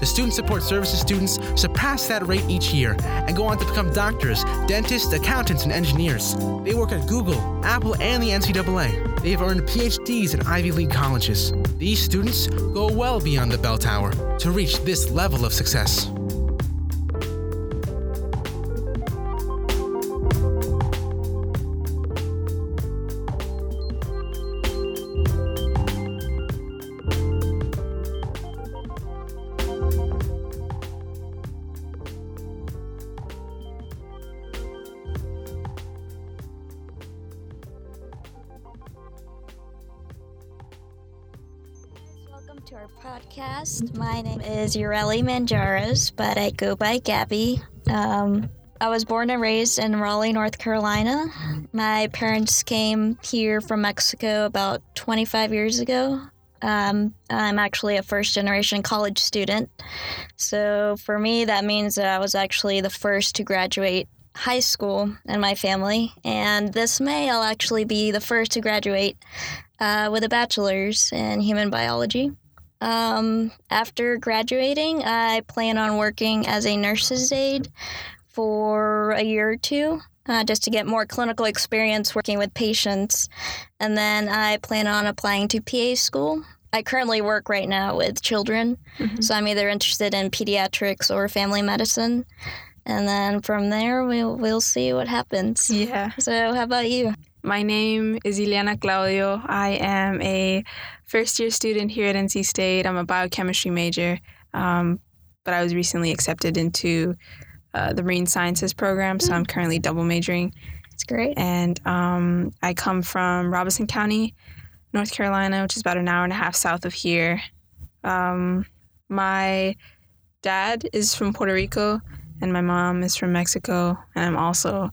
The Student Support Services students surpass that rate each year and go on to become doctors, dentists, accountants, and engineers. They work at Google, Apple, and the NCAA. They have earned PhDs at Ivy League colleges. These students go well beyond the bell tower to reach this level of success. Is Yareli Manjarrez, but I go by Gabby. Um, I was born and raised in Raleigh, North Carolina. My parents came here from Mexico about 25 years ago. Um, I'm actually a first generation college student. So for me, that means that I was actually the first to graduate high school in my family. And this May, I'll actually be the first to graduate uh, with a bachelor's in human biology. Um, after graduating, I plan on working as a nurse's aide for a year or two. Uh, just to get more clinical experience working with patients. And then I plan on applying to PA school. I currently work right now with children, so I'm either interested in pediatrics or family medicine. And then from there, we'll, we'll see what happens. Yeah. So, how about you? My name is Ileana Claudio. I am a first year student here at NC State. I'm a biochemistry major, um, but I was recently accepted into uh, the marine sciences program, so I'm currently double majoring. It's great. And um, I come from Robeson County, North Carolina, which is about an hour and a half south of here. Um, my dad is from Puerto Rico, and my mom is from Mexico, and I'm also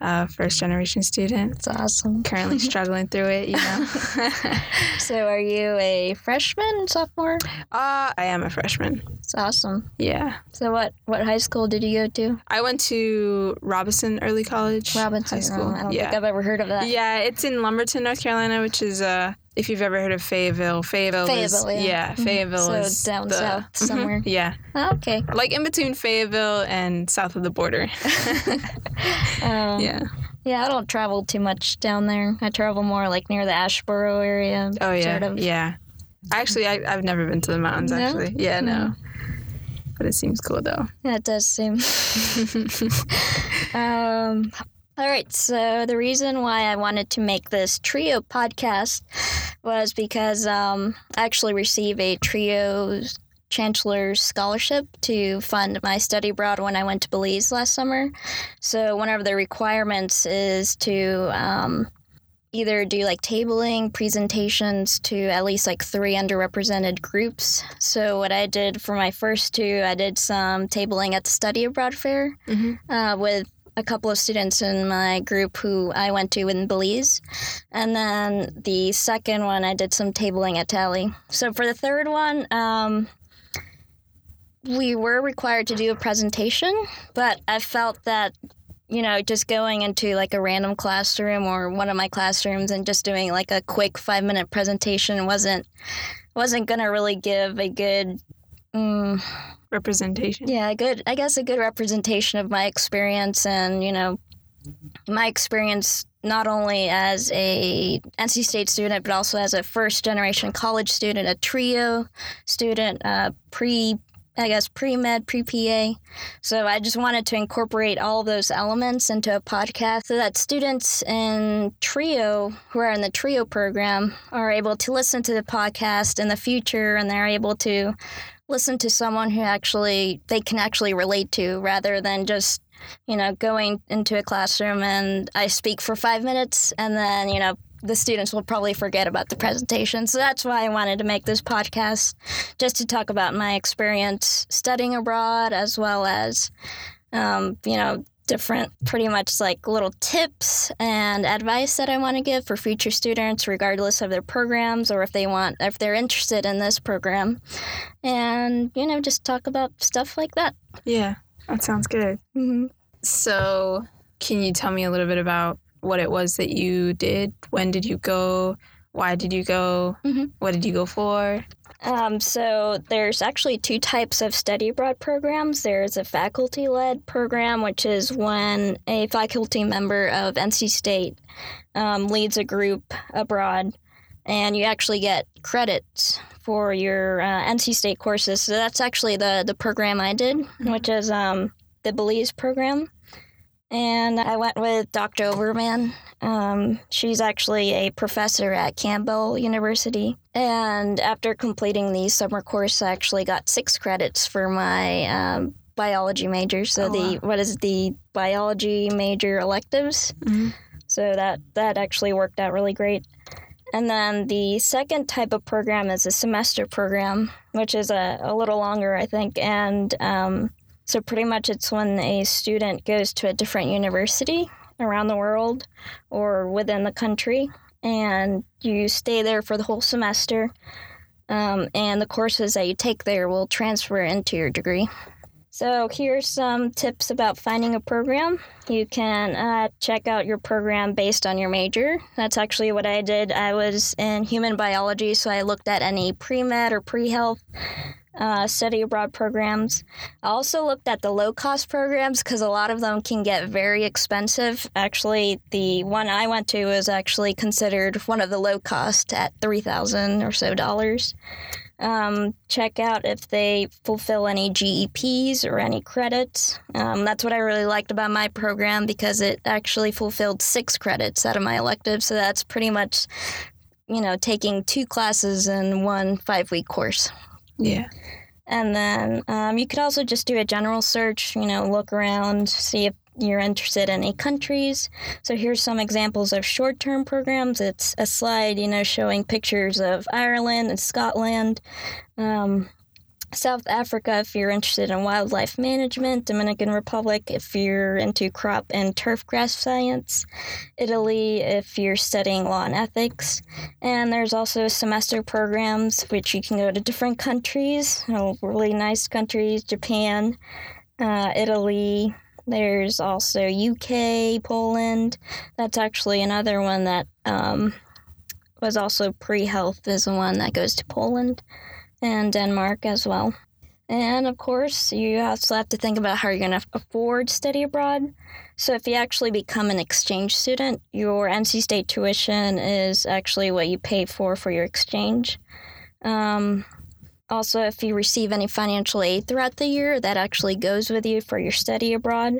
a first generation student. It's awesome. Currently struggling through it, you know. So, are you a freshman, sophomore? uh, I am a freshman. It's awesome. Yeah. So, what what high school did you go to? I went to Robeson Early College Robeson High School. Oh, I don't yeah. think I've ever heard of that. Yeah, it's in Lumberton, North Carolina, which is uh if you've ever heard of Fayetteville, Fayetteville, is Fayetteville, yeah. yeah, Mhm. Fayetteville So is down the- south Mhm, somewhere. Yeah, Oh, okay. like in between Fayetteville and south of the border. Um, yeah. Yeah, I don't travel too much down there. I travel more like near the Asheboro area. Oh yeah. Sort of. Yeah. Actually, I, I've never been to the mountains. No? Actually, yeah, no. But it seems cool though. Yeah, it does seem. um, all right, so the reason why I wanted to make this trio podcast was because um, I actually received a trio chancellor's scholarship to fund my study abroad when I went to Belize last summer. So one of the requirements is to um, either do like tabling presentations to at least like three underrepresented groups. So what I did for my first two, I did some tabling at the study abroad fair Mhm. uh, with a couple of students in my group who I went to in Belize. And then the second one, I did some tabling at Talley. So for the third one, um, we were required to do a presentation, but I felt that you know, just going into like a random classroom or one of my classrooms and just doing like a quick five minute presentation wasn't wasn't gonna really give a good, mm, Representation. yeah, a good I guess a good representation of my experience and you know my experience not only as a NC State student but also as a first generation college student, a trio student, uh, pre I guess pre med, pre PA. So I just wanted to incorporate all those elements into a podcast so that students in Trio who are in the Trio program are able to listen to the podcast in the future and they're able to listen to someone who actually they can actually relate to rather than just you know going into a classroom and I speak for 5 minutes and then you know the students will probably forget about the presentation. So that's why I wanted to make this podcast, just to talk about my experience studying abroad, as well as, um, you know, different pretty much like little tips and advice that I want to give for future students regardless of their programs or if they want if they're interested in this program and you know just talk about stuff like that Yeah, that sounds good. mm-hmm. So, can you tell me a little bit about what it was that you did? When did you go? Why did you go? Mhm. What did you go for? Um, so there's actually two types of study abroad programs. There's a faculty-led program, which is when a faculty member of NC State um, leads a group abroad, and you actually get credits for your uh, NC State courses. So that's actually the the program I did, which is um, the Belize program. And I went with Dr. Overman. Um, she's actually a professor at Campbell University. And after completing the summer course, I actually got six credits for my um, biology major. So Oh, the what is the biology major electives? Mhm. So that that actually worked out really great. And then the second type of program is a semester program, which is a, a little longer, I think. And um, so pretty much it's when a student goes to a different university around the world or within the country, and you stay there for the whole semester. Um, and the courses that you take there will transfer into your degree. So, here's some tips about finding a program. You can uh, check out your program based on your major. That's actually what I did. I was in human biology, so I looked at any pre med or pre health uh, study abroad programs. I also looked at the low cost programs because a lot of them can get very expensive. Actually, the one I went to was actually considered one of the low cost at 3000 or so dollars. Um, check out if they fulfill any GEPs or any credits. Um, that's what I really liked about my program because it actually fulfilled six credits out of my elective. So that's pretty much, you know, taking two classes in one five week course. Yeah. And then um, you could also just do a general search, you know, look around, see if you're interested in any countries. So here's some examples of short term programs. It's a slide, you know, showing pictures of Ireland and Scotland. Um, South Africa, if you're interested in wildlife management, Dominican Republic, if you're into crop and turf grass science, Italy, if you're studying law and ethics, and there's also semester programs which you can go to different countries, you know, really nice countries, Japan, uh, Italy. There's also UK, Poland. That's actually another one that um, was also pre health, is the one that goes to Poland and Denmark as well. And of course, you also have to think about how you're going to afford study abroad. So, if you actually become an exchange student, your NC State tuition is actually what you pay for for your exchange. Um, also, if you receive any financial aid throughout the year, that actually goes with you for your study abroad.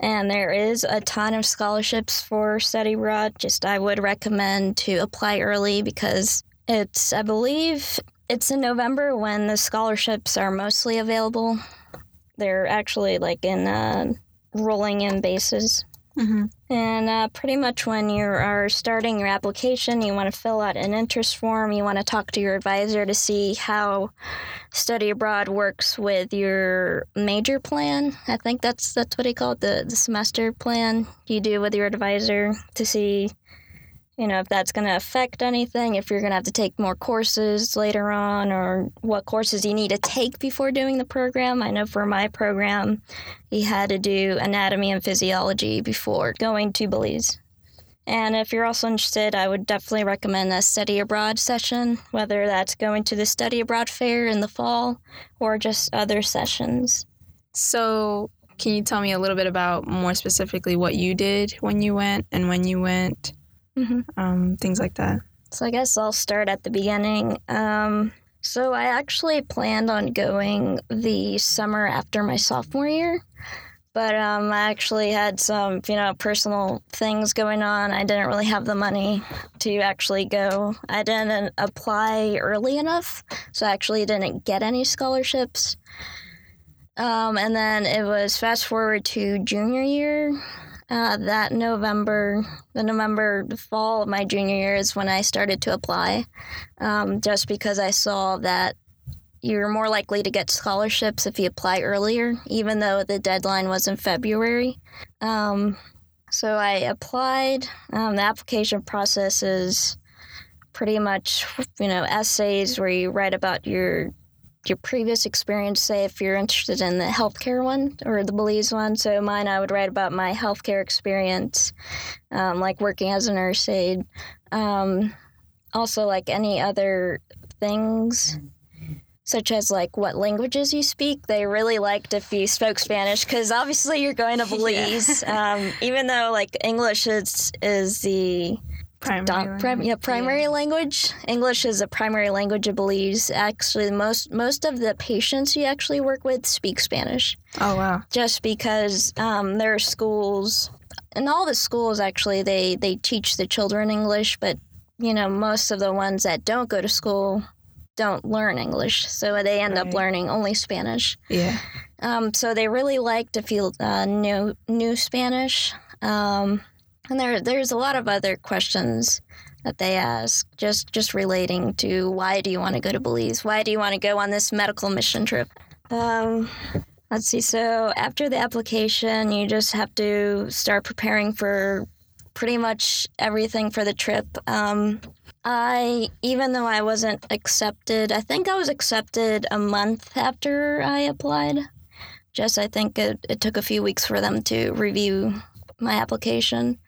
And there is a ton of scholarships for study abroad. Just I would recommend to apply early because it's, I believe, it's in November when the scholarships are mostly available. They're actually like in uh, rolling in basis. Mm-hmm. And uh, pretty much when you are starting your application, you want to fill out an interest form. You want to talk to your advisor to see how study abroad works with your major plan. I think that's that's what he called the the semester plan you do with your advisor to see, you know, if that's going to affect anything. If you're going to have to take more courses later on, or what courses you need to take before doing the program. I know for my program, he had to do anatomy and physiology before going to Belize. And if you're also interested, I would definitely recommend a study abroad session, whether that's going to the study abroad fair in the fall or just other sessions. So, can you tell me a little bit about more specifically what you did when you went and when you went, Mhm. um, things like that? So I guess I'll start at the beginning. Um, so I actually planned on going the summer after my sophomore year, but um, I actually had some, you know, personal things going on. I didn't really have the money to actually go. I didn't apply early enough, so I actually didn't get any scholarships. Um, and then it was fast forward to junior year. Uh, that November, the November, fall of my junior year is when I started to apply, um, just because I saw that you're more likely to get scholarships if you apply earlier, even though the deadline was in February. Um, so I applied. Um, the application process is pretty much, you know, essays where you write about your your previous experience. Say if you're interested in the healthcare one or the Belize one. So mine, I would write about my healthcare experience, um, like working as a nurse aide. Um, also, like any other things such as like what languages you speak. They really liked if you spoke Spanish because obviously you're going to Belize. yeah. um, even though like English is is the primary, prim, yeah, primary yeah. language. English is a primary language of Belize. Actually, most most of the patients you actually work with speak Spanish. Oh wow! Just because um, there are schools, and all the schools actually they they teach the children English, but you know most of the ones that don't go to school don't learn English, so they end right. up learning only Spanish. Yeah. Um, so they really like to feel uh, new new Spanish. Um, and there there's a lot of other questions that they ask, just just relating to why do you want to go to Belize? Why do you want to go on this medical mission trip? Um, let's see. So after the application, you just have to start preparing for pretty much everything for the trip. Um, I, even though I wasn't accepted, I think I was accepted a month after I applied. Just, I think it, it took a few weeks for them to review my application.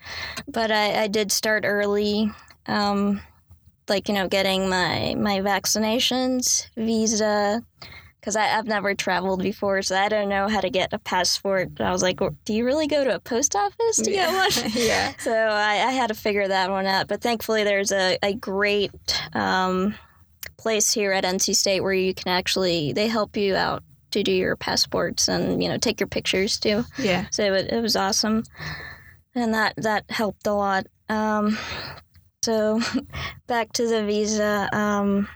But I, I did start early, um, like, you know, getting my, my vaccinations, visa, because I've never traveled before, so I don't know how to get a passport. I was like, do you really go to a post office to yeah. get one? yeah. So I, I, had to figure that one out. But thankfully, there's a, a great um, place here at NC State where you can actually, they help you out to do your passports and, you know, take your pictures too. Yeah. So it, it was awesome. And that, that helped a lot. Um, so back to the visa. Um,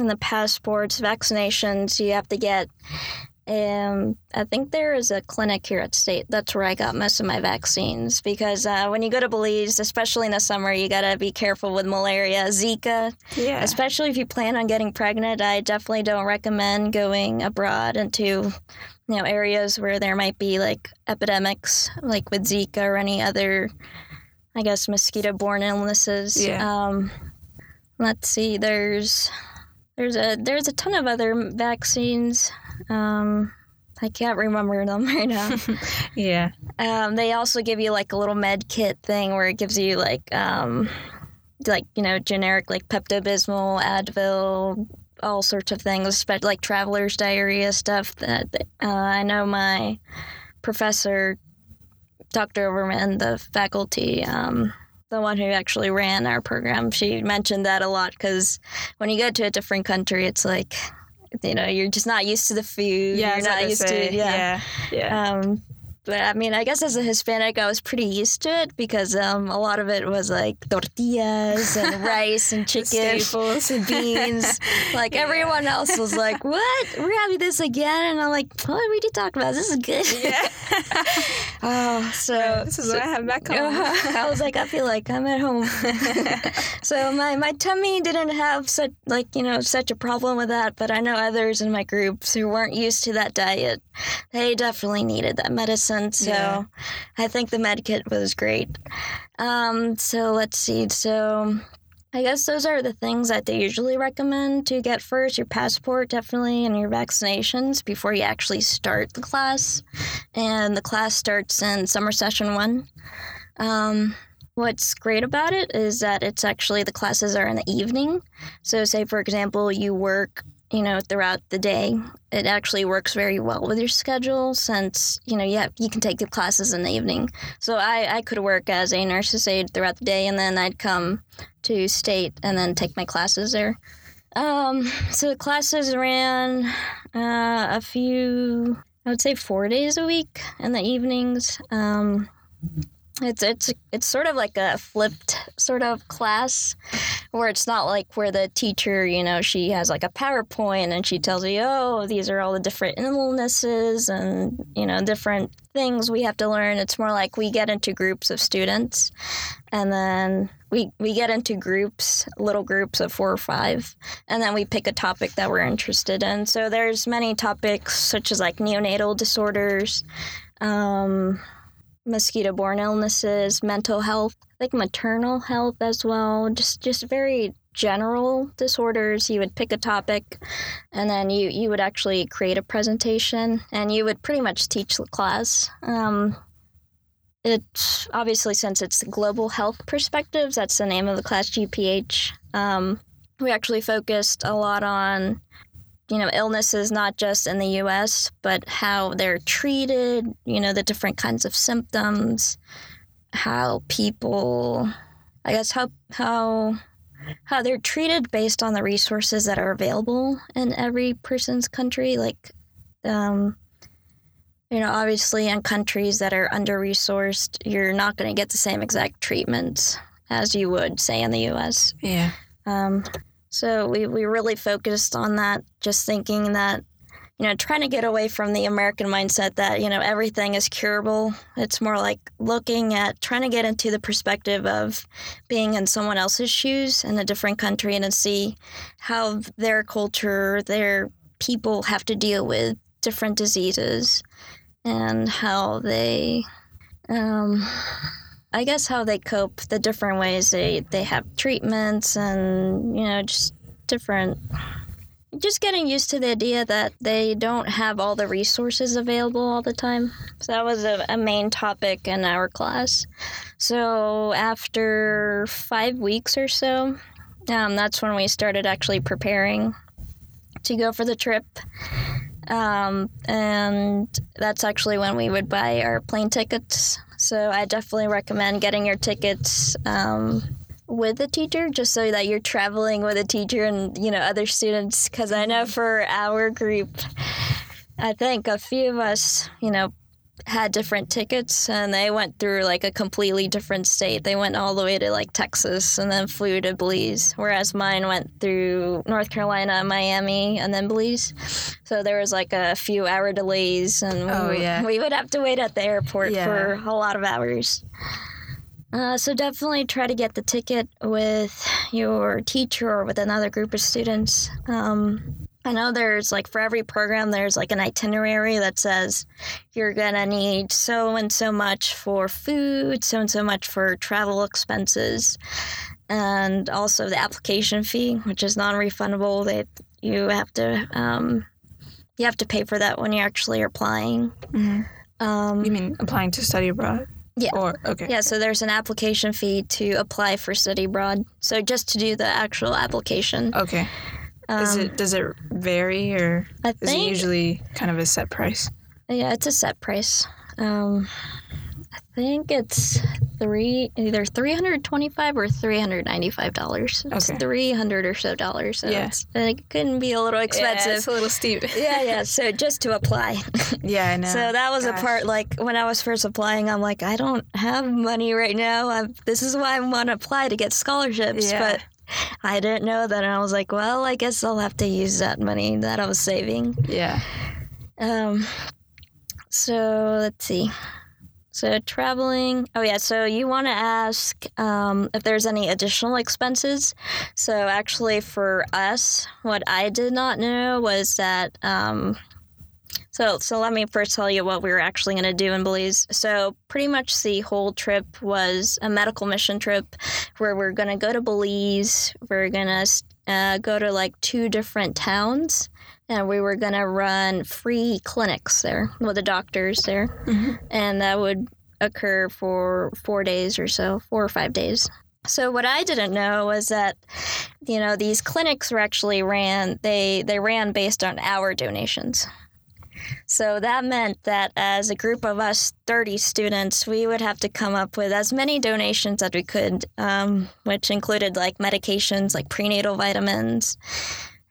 and the passports, vaccinations, you have to get. Um, I think there is a clinic here at State. That's where I got most of my vaccines because uh, when you go to Belize, especially in the summer, you gotta be careful with malaria, Zika. Yeah. Especially if you plan on getting pregnant, I definitely don't recommend going abroad into you know areas where there might be like epidemics, like with Zika or any other, I guess, mosquito-borne illnesses. Yeah. Um, let's see. There's there's a there's a ton of other vaccines. Um, I can't remember them right now. yeah. Um, they also give you like a little med kit thing where it gives you like um, like you know generic like Pepto Bismol, Advil, all sorts of things, but like traveler's diarrhea stuff. That uh, I know my professor, Dr. Overman, the faculty. Um, the one who actually ran our program, she mentioned that a lot because when you go to a different country, it's like, you know, you're just not used to the food. Yeah, you're not used say. to yeah. Yeah. yeah. Um, but I mean, I guess as a Hispanic, I was pretty used to it because um, a lot of it was like tortillas and rice and chicken and beans. like yeah. everyone else was like, "What? We're having this again?" And I'm like, "What are we talking about? This is good." Yeah. oh, so yeah, this is so, what I have back home. I was like, I feel like I'm at home. so my my tummy didn't have such like you know such a problem with that, but I know others in my groups who weren't used to that diet. They definitely needed that medicine so yeah. I think the med kit was great. Um, so let's see. So I guess those are the things that they usually recommend to get first your passport, definitely, and your vaccinations before you actually start the class. And the class starts in summer session one. Um, what's great about it is that it's actually the classes are in the evening. So, say for example, you work you know, throughout the day. It actually works very well with your schedule since, you know, you, have, you can take the classes in the evening. So I, I could work as a nurse's aide throughout the day and then I'd come to state and then take my classes there. Um, so the classes ran uh, a few, I would say four days a week in the evenings. Um, it's it's it's sort of like a flipped sort of class where it's not like where the teacher you know she has like a powerpoint and she tells you oh these are all the different illnesses and you know different things we have to learn. It's more like we get into groups of students and then we we get into groups little groups of four or five and then we pick a topic that we're interested in. So there's many topics such as like neonatal disorders um, mosquito borne illnesses, mental health, like maternal health as well, just just very general disorders. You would pick a topic and then you, you would actually create a presentation and you would pretty much teach the class. Um, it's obviously since it's global health perspectives, that's the name of the class GPH. Um, we actually focused a lot on you know, illnesses not just in the US, but how they're treated, you know, the different kinds of symptoms, how people I guess how how how they're treated based on the resources that are available in every person's country like um you know, obviously in countries that are under resourced, you're not going to get the same exact treatment as you would say in the US. Yeah. Um, so we, we really focused on that, just thinking that, you know, trying to get away from the American mindset that, you know, everything is curable. It's more like looking at trying to get into the perspective of being in someone else's shoes in a different country and to see how their culture, their people have to deal with different diseases and how they um, I guess how they cope, the different ways they, they have treatments and, you know, just different. Just getting used to the idea that they don't have all the resources available all the time. So that was a, a main topic in our class. So after five weeks or so, um, that's when we started actually preparing to go for the trip. Um, and that's actually when we would buy our plane tickets. So I definitely recommend getting your tickets um, with a teacher, just so that you're traveling with a teacher and you know other students. Because I know for our group, I think a few of us, you know, had different tickets and they went through like a completely different state. They went all the way to like Texas and then flew to Belize, whereas mine went through North Carolina, Miami, and then Belize. So there was like a few hour delays and Oh, we, yeah. we would have to wait at the airport Yeah. for a lot of hours. Uh, so definitely try to get the ticket with your teacher or with another group of students. Um, I know there's like for every program there's like an itinerary that says you're gonna need so and so much for food, so and so much for travel expenses, and also the application fee, which is non-refundable. That you have to um, you have to pay for that when you're actually applying. Mhm. Um, You mean applying to study abroad? Yeah. Or okay. yeah, so there's an application fee to apply for study abroad. So just to do the actual application. Okay. Is Um, it does it vary or I is it usually kind of a set price? Yeah, it's a set price. Um, I think it's three either three hundred twenty five or three hundred ninety five dollars. It's Okay. three hundred or so dollars. So Yeah. it couldn't be a little Yeah, expensive. it's a little steep. Yeah, yeah. So just to apply. yeah, I know. So that was a part like when I was first applying, I'm like, I don't have money right now. I'm, this is why I want to apply to get scholarships, Yeah. but I didn't know that. And I was like, well, I guess I'll have to use that money that I was saving. Yeah. Um, so let's see. So traveling. Oh yeah. So you want to ask um, if there's any additional expenses. So actually, for us, what I did not know was that. Um, so so let me first tell you what we were actually going to do in Belize. So pretty much the whole trip was a medical mission trip, where we're going to go to Belize. We're going to uh, go to like two different towns and we were going to run free clinics there with the doctors there Mhm. and that would occur for four days or so four or five days so what i didn't know was that you know these clinics were actually ran they they ran based on our donations so that meant that as a group of us 30 students we would have to come up with as many donations as we could um, which included like medications like prenatal vitamins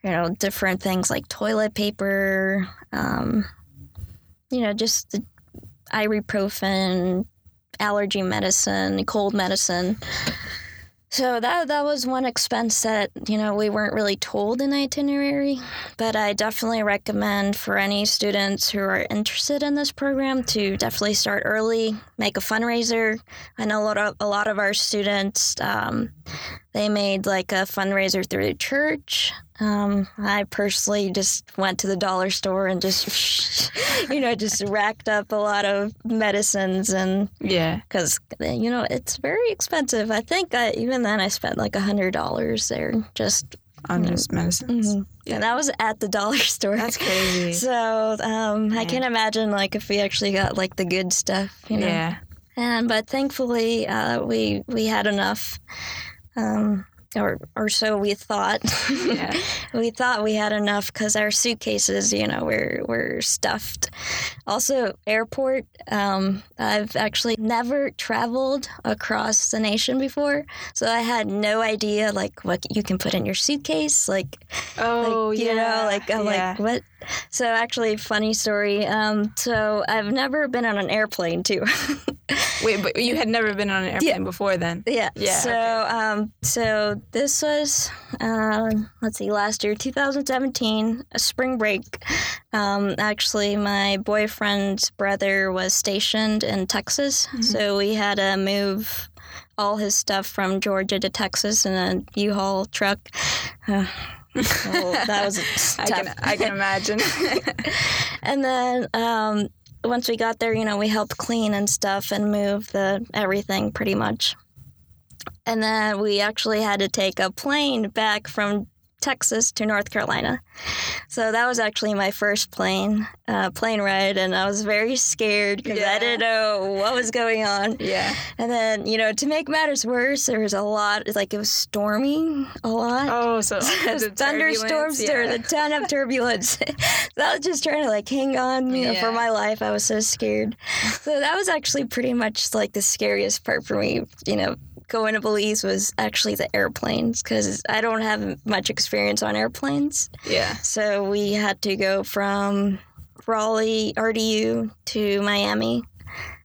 you know, different things like toilet paper, um, you know, just the ibuprofen, allergy medicine, cold medicine. So that that was one expense that you know we weren't really told in the itinerary, but I definitely recommend for any students who are interested in this program to definitely start early, make a fundraiser. I know a lot of a lot of our students um, they made like a fundraiser through the church. Um, I personally just went to the dollar store and just, you know, just racked up a lot of medicines and Yeah. because you know it's very expensive. I think I, even then I spent like a hundred dollars there just, On just medicines. Mhm. and that was at the dollar store. That's crazy. so um, I Yeah. can imagine like if we actually got like the good stuff, you know. Yeah. And but thankfully, uh, we we had enough, um, or or so we thought. Yeah. we thought we had enough because our suitcases, you know, were were stuffed. Also, airport. Um, I've actually never traveled across the nation before, so I had no idea like what you can put in your suitcase, like Oh, like, yeah. you know, like I'm yeah. like what? So actually, funny story. Um, so I've never been on an airplane too. Wait, but you had never been on an airplane before then? yeah. Yeah, So okay. um, so this was uh, let's see, last year, 2017, a spring break. Um, actually, my boyfriend's brother was stationed in Texas, Mm-hmm. so we had to move all his stuff from Georgia to Texas in a U-Haul truck. Uh, that was I can I can imagine. And then um, once we got there, you know, we helped clean and stuff and move the everything pretty much. And then we actually had to take a plane back from Texas to North Carolina. So that was actually my first plane uh, plane ride, and I was very scared because Yeah. I didn't know what was going on. yeah. And then, you know, to make matters worse, there was a lot, like it was storming a lot Oh, so thunderstorms turbulence, there, was a ton of turbulence. so I was just trying to like hang on, you know, for my life. I was so scared. So that was actually pretty much like the scariest part for me, you know. Going to Belize was actually the airplanes because I don't have much experience on airplanes. Yeah. So we had to go from Raleigh RDU to Miami.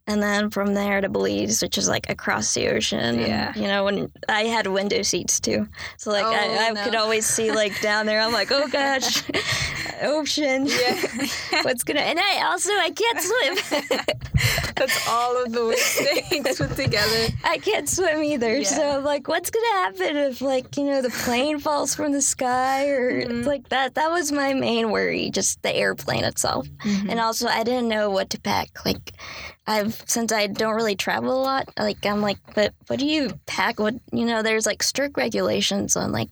And then from there to Belize, which is like across the ocean. And, Yeah. you know, when I had window seats too. So like I, Oh, I no. could always see like down there. I'm like, oh gosh, ocean. Yeah. What's gonna and I also I can't swim. That's all of the things put together. I can't swim either. Yeah. So I'm like, what's gonna happen if like, you know, the plane falls from the sky or Mhm. like that that was my main worry, just the airplane itself. Mm-hmm. And also, I didn't know what to pack. Like, I've since I don't really travel a lot. Like, I'm like, but what do you pack? What you know? There's like strict regulations on like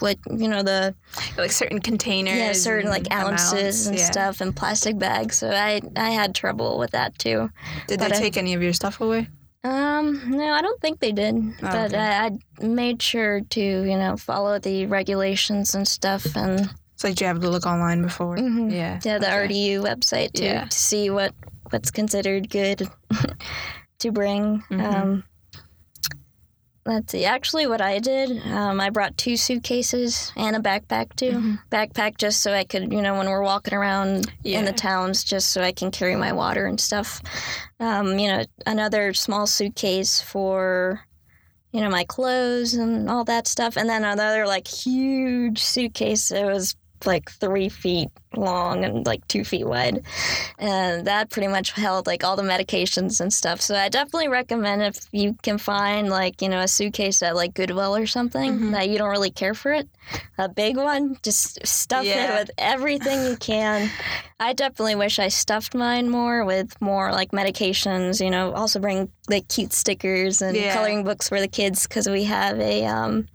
what you know the Like certain containers. yeah certain like ounces amounts, and yeah. stuff and plastic bags. So I I had trouble with that too. Did But they I- take any of your stuff away? Um, no, I don't think they did. but Oh, okay. I, I made sure to you know follow the regulations and stuff and It's like you have to look online before. Mhm. Yeah. yeah the okay. RDU website to Yeah. to see what what's considered good to bring. Mhm. Um, let's see. Actually, what I did, um, I brought two suitcases and a backpack too. Mhm. Backpack just so I could, you know, when we're walking around in the towns, just so I can carry my water and stuff. Um, you know, another small suitcase for. You know, my clothes and all that stuff. And then another, like, huge suitcase that was like three feet long and like two feet wide. And that pretty much held like all the medications and stuff. So I definitely recommend if you can find like, you know, a suitcase at like Goodwill or something Mhm. that you don't really care for it. A big one, just stuff Yeah. it with everything you can. I definitely wish I stuffed mine more with more like medications, you know, also bring like cute stickers and Yeah. coloring books for the kids because we have a, um,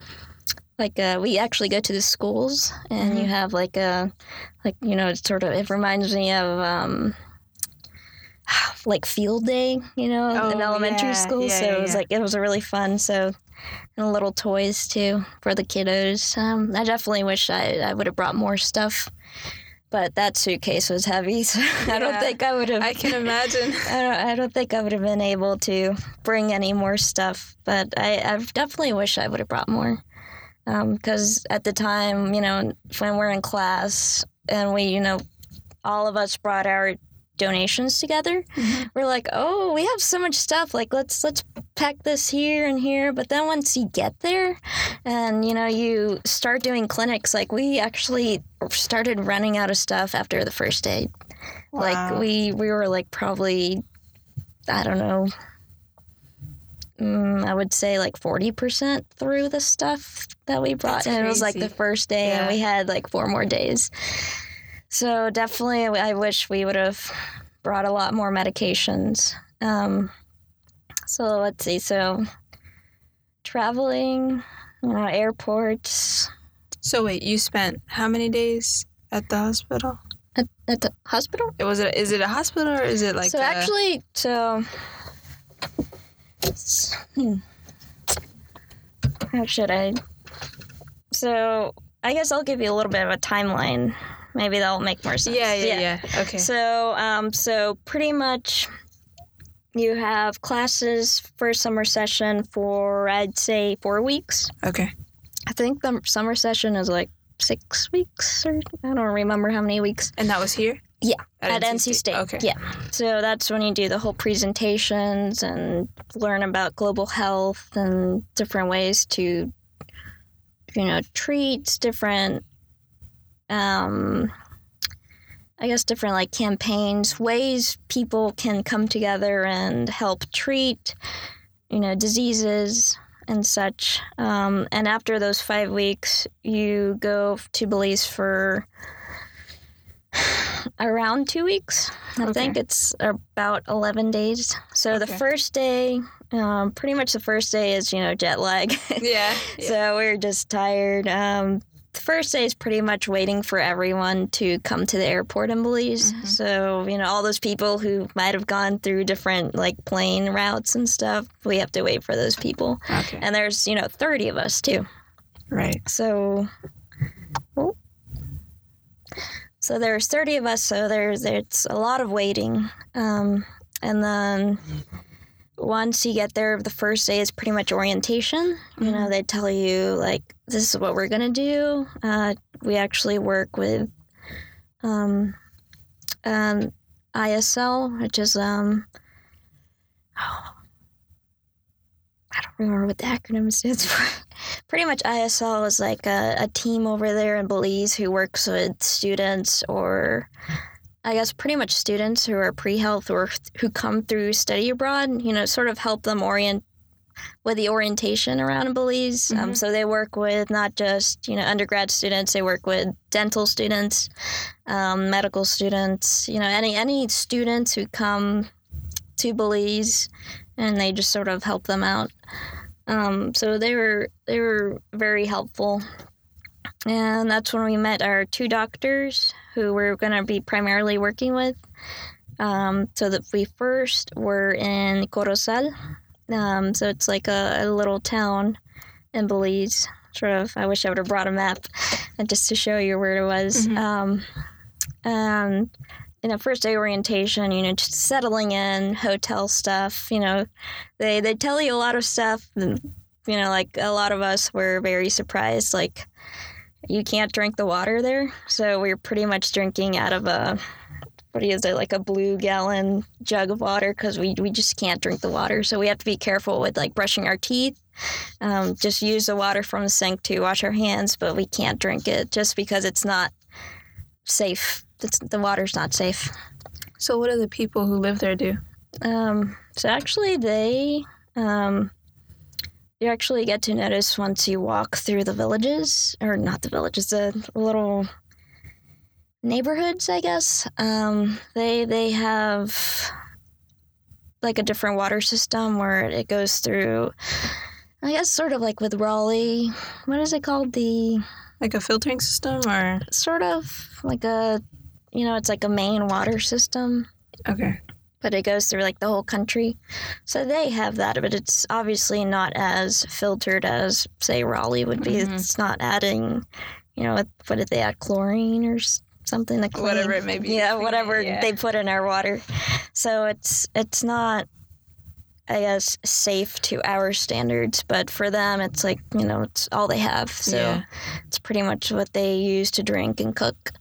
like uh, we actually go to the schools and you Mhm. have like a like you know it's sort of it reminds me of um like field day you know in Oh, elementary yeah, school yeah, so yeah, it was like it was really fun so and little toys too for the kiddos um, i definitely wish i, I would have brought more stuff but that suitcase was heavy so i don't think i would have I can imagine. I don't, I don't think I would have been able to bring any more stuff, but I, I definitely wish I would have brought more. Um, because at the time, you know, when we're in class and we, you know, all of us brought our donations together. Mm-hmm. We're like, oh, we have so much stuff. Like let's let's pack this here and here. But then once you get there, and you know you start doing clinics, like we actually started running out of stuff after the first day. Like we we were like probably, I don't know. Mm, I would say like 40% through the stuff that we brought. That's and it was like the first day, and we had like four more days. So definitely, I wish we would have brought a lot more medications. Um, so let's see. So traveling, you know, airports, So wait, you spent how many days at the hospital? at, at the hospital. It was it is it a hospital or is it like so a, actually, so hmm. how should I? So I guess I'll give you a little bit of a timeline. Maybe that'll make more sense. yeah, yeah, yeah, Okay. So, um, so pretty much, you have classes for summer session for I'd say four weeks. okay. I think the summer session is like six weeks, or I don't remember how many weeks. And that was here? Yeah, at, NC State. Okay. Yeah. So that's when you do the whole presentations and learn about global health and different ways to, you know, treat different, um, I guess different like campaigns, ways people can come together and help treat, you know, diseases and such. Um, and after those five weeks, you go to Belize for around two weeks. I Okay. think it's about 11 days. So the first day, um, pretty much the first day is, you know, jet lag. Yeah. so we're just tired. Um, the first day is pretty much waiting for everyone to come to the airport in Belize. Mhm. So, you know, all those people who might have gone through different like plane routes and stuff, we have to wait for those people. Okay. And there's, you know, 30 of us too. Right. So. So there's 30 of us. So there's it's a lot of waiting. Um, and then once you get there, the first day is pretty much orientation. You know, they tell you like this is what we're gonna do. Uh, we actually work with um, um, ISL, which is um, I don't remember what the acronym stands for. Pretty much, ISL is like a, a team over there in Belize who works with students or I guess pretty much students who are pre-health or who come through study abroad, you know, sort of help them orient with the orientation around Belize. Um, Mhm. so they work with not just, you know, undergrad students, they work with dental students, um, medical students, you know, any, any students who come to Belize and they just sort of help them out. Um, so they were, they were very helpful. And that's when we met our two doctors who we're going to be primarily working with. Um, so that we first were in Corozal. Um, so it's like a, a little town in Belize. Sort of. I wish I would have brought a map, and just to show you where it was. Mhm. Um, and in the first day orientation, you know, just settling in, hotel stuff. You know, they they tell you a lot of stuff. And, you know, like a lot of us were very surprised. Like you can't drink the water there, so we're pretty much drinking out of a what is it like a blue gallon jug of water because we we just can't drink the water. So we have to be careful with like brushing our teeth. Um, just use the water from the sink to wash our hands, but we can't drink it just because it's not safe. It's, the water's not safe. So what do the people who live there do? Um, so actually, they um, you actually get to notice once you walk through the villages, or not the villages, the little neighborhoods, I guess. Um, they they have like a different water system where it goes through. I guess sort of like with Raleigh. What is it called? The Like a filtering system or sort of like a, you know, it's like a main water system okay. but it goes through like the whole country. So they have that, but it's obviously not as filtered as, say, Raleigh would be. Mhm. It's not adding, you know, what, did they add? Chlorine or something clean? Whatever it may be. Yeah, whatever Yeah. they put in our water. So it's it's not, I guess, safe to our standards, but for them, it's like you know, it's all they have. So Yeah. it's pretty much what they use to drink and cook.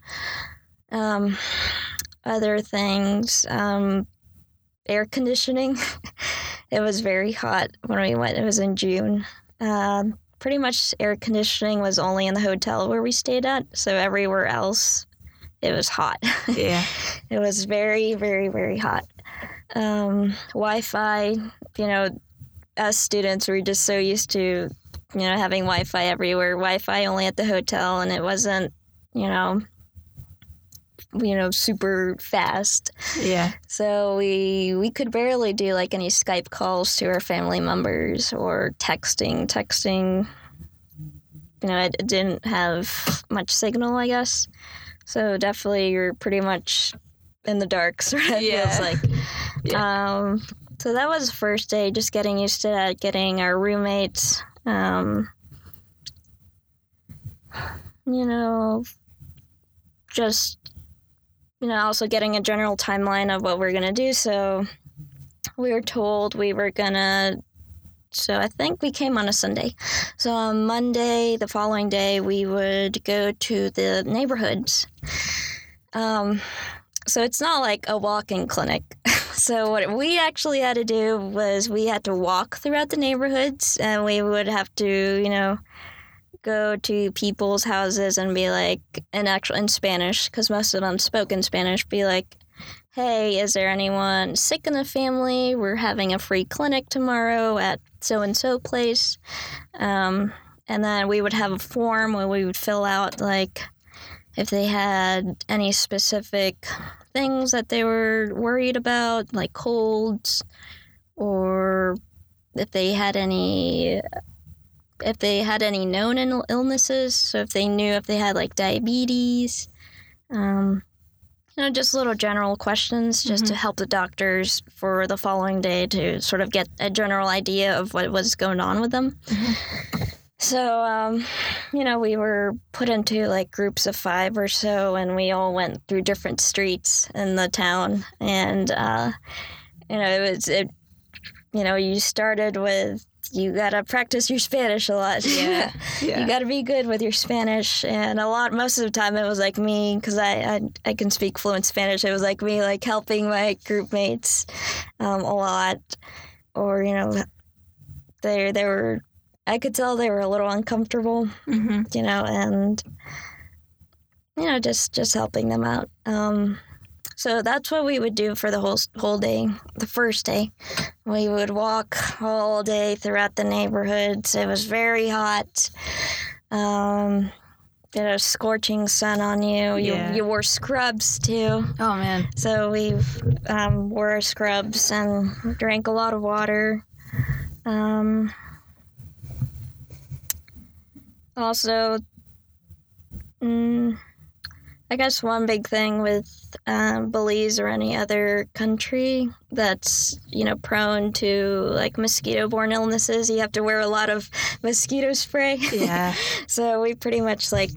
Um, other things. Um, air conditioning. it was very hot when we went. It was in June. Um, pretty much air conditioning was only in the hotel where we stayed at. So everywhere else, it was hot. Yeah. it was very, very, very hot. Um, Wi-Fi. You know, us students were just so used to, you know, having Wi-Fi everywhere. Wi-Fi only at the hotel, and it wasn't, you know, you know, super fast. Yeah. So we we could barely do like any Skype calls to our family members or texting. Texting, you know, it, it didn't have much signal, I guess. So definitely, you're pretty much in the dark. Sort of Yeah. feels like. Um, so that was the first day, just getting used to that, getting our roommates. Um, you know, just you know, also getting a general timeline of what we're gonna do. So we were told we were gonna. So I think we came on a Sunday. So on Monday, the following day, we would go to the neighborhoods. Um, so it's not like a walk-in clinic. so what we actually had to do was we had to walk throughout the neighborhoods, and we would have to, you know, go to people's houses and be like in actual in Spanish because most of them spoke in Spanish. Be like, "Hey, is there anyone sick in the family? We're having a free clinic tomorrow at so and so place." Um, and then we would have a form where we would fill out like if they had any specific things that they were worried about, like colds, or if they had any if they had any known illnesses. So if they knew if they had like diabetes, um, you know, just little general questions just to help the doctors for the following day to sort of get a general idea of what was going on with them. So, um, you know, we were put into like groups of five or so, and we all went through different streets in the town. And, uh, you know, it was, it, you know, you started with, you got to practice your Spanish a lot. Yeah. Yeah. You got to be good with your Spanish, and a lot. Most of the time, it was like me because I, I I can speak fluent Spanish. It was like me like helping my group mates um, a lot, or you know, they they were. I could tell they were a little uncomfortable, hmm you know, and you know, just just helping them out. Um, so that's what we would do for the whole whole day. The first day, we would walk all day throughout the neighborhoods. It was very hot. Um, know, scorching sun on you. You Yeah. you wore scrubs too. Oh man. So we um, wore scrubs and drank a lot of water. Um, also, mm, I guess one big thing with um, Belize or any other country that's you know prone to like mosquito-borne illnesses, you have to wear a lot of mosquito spray. Yeah. so we pretty much like.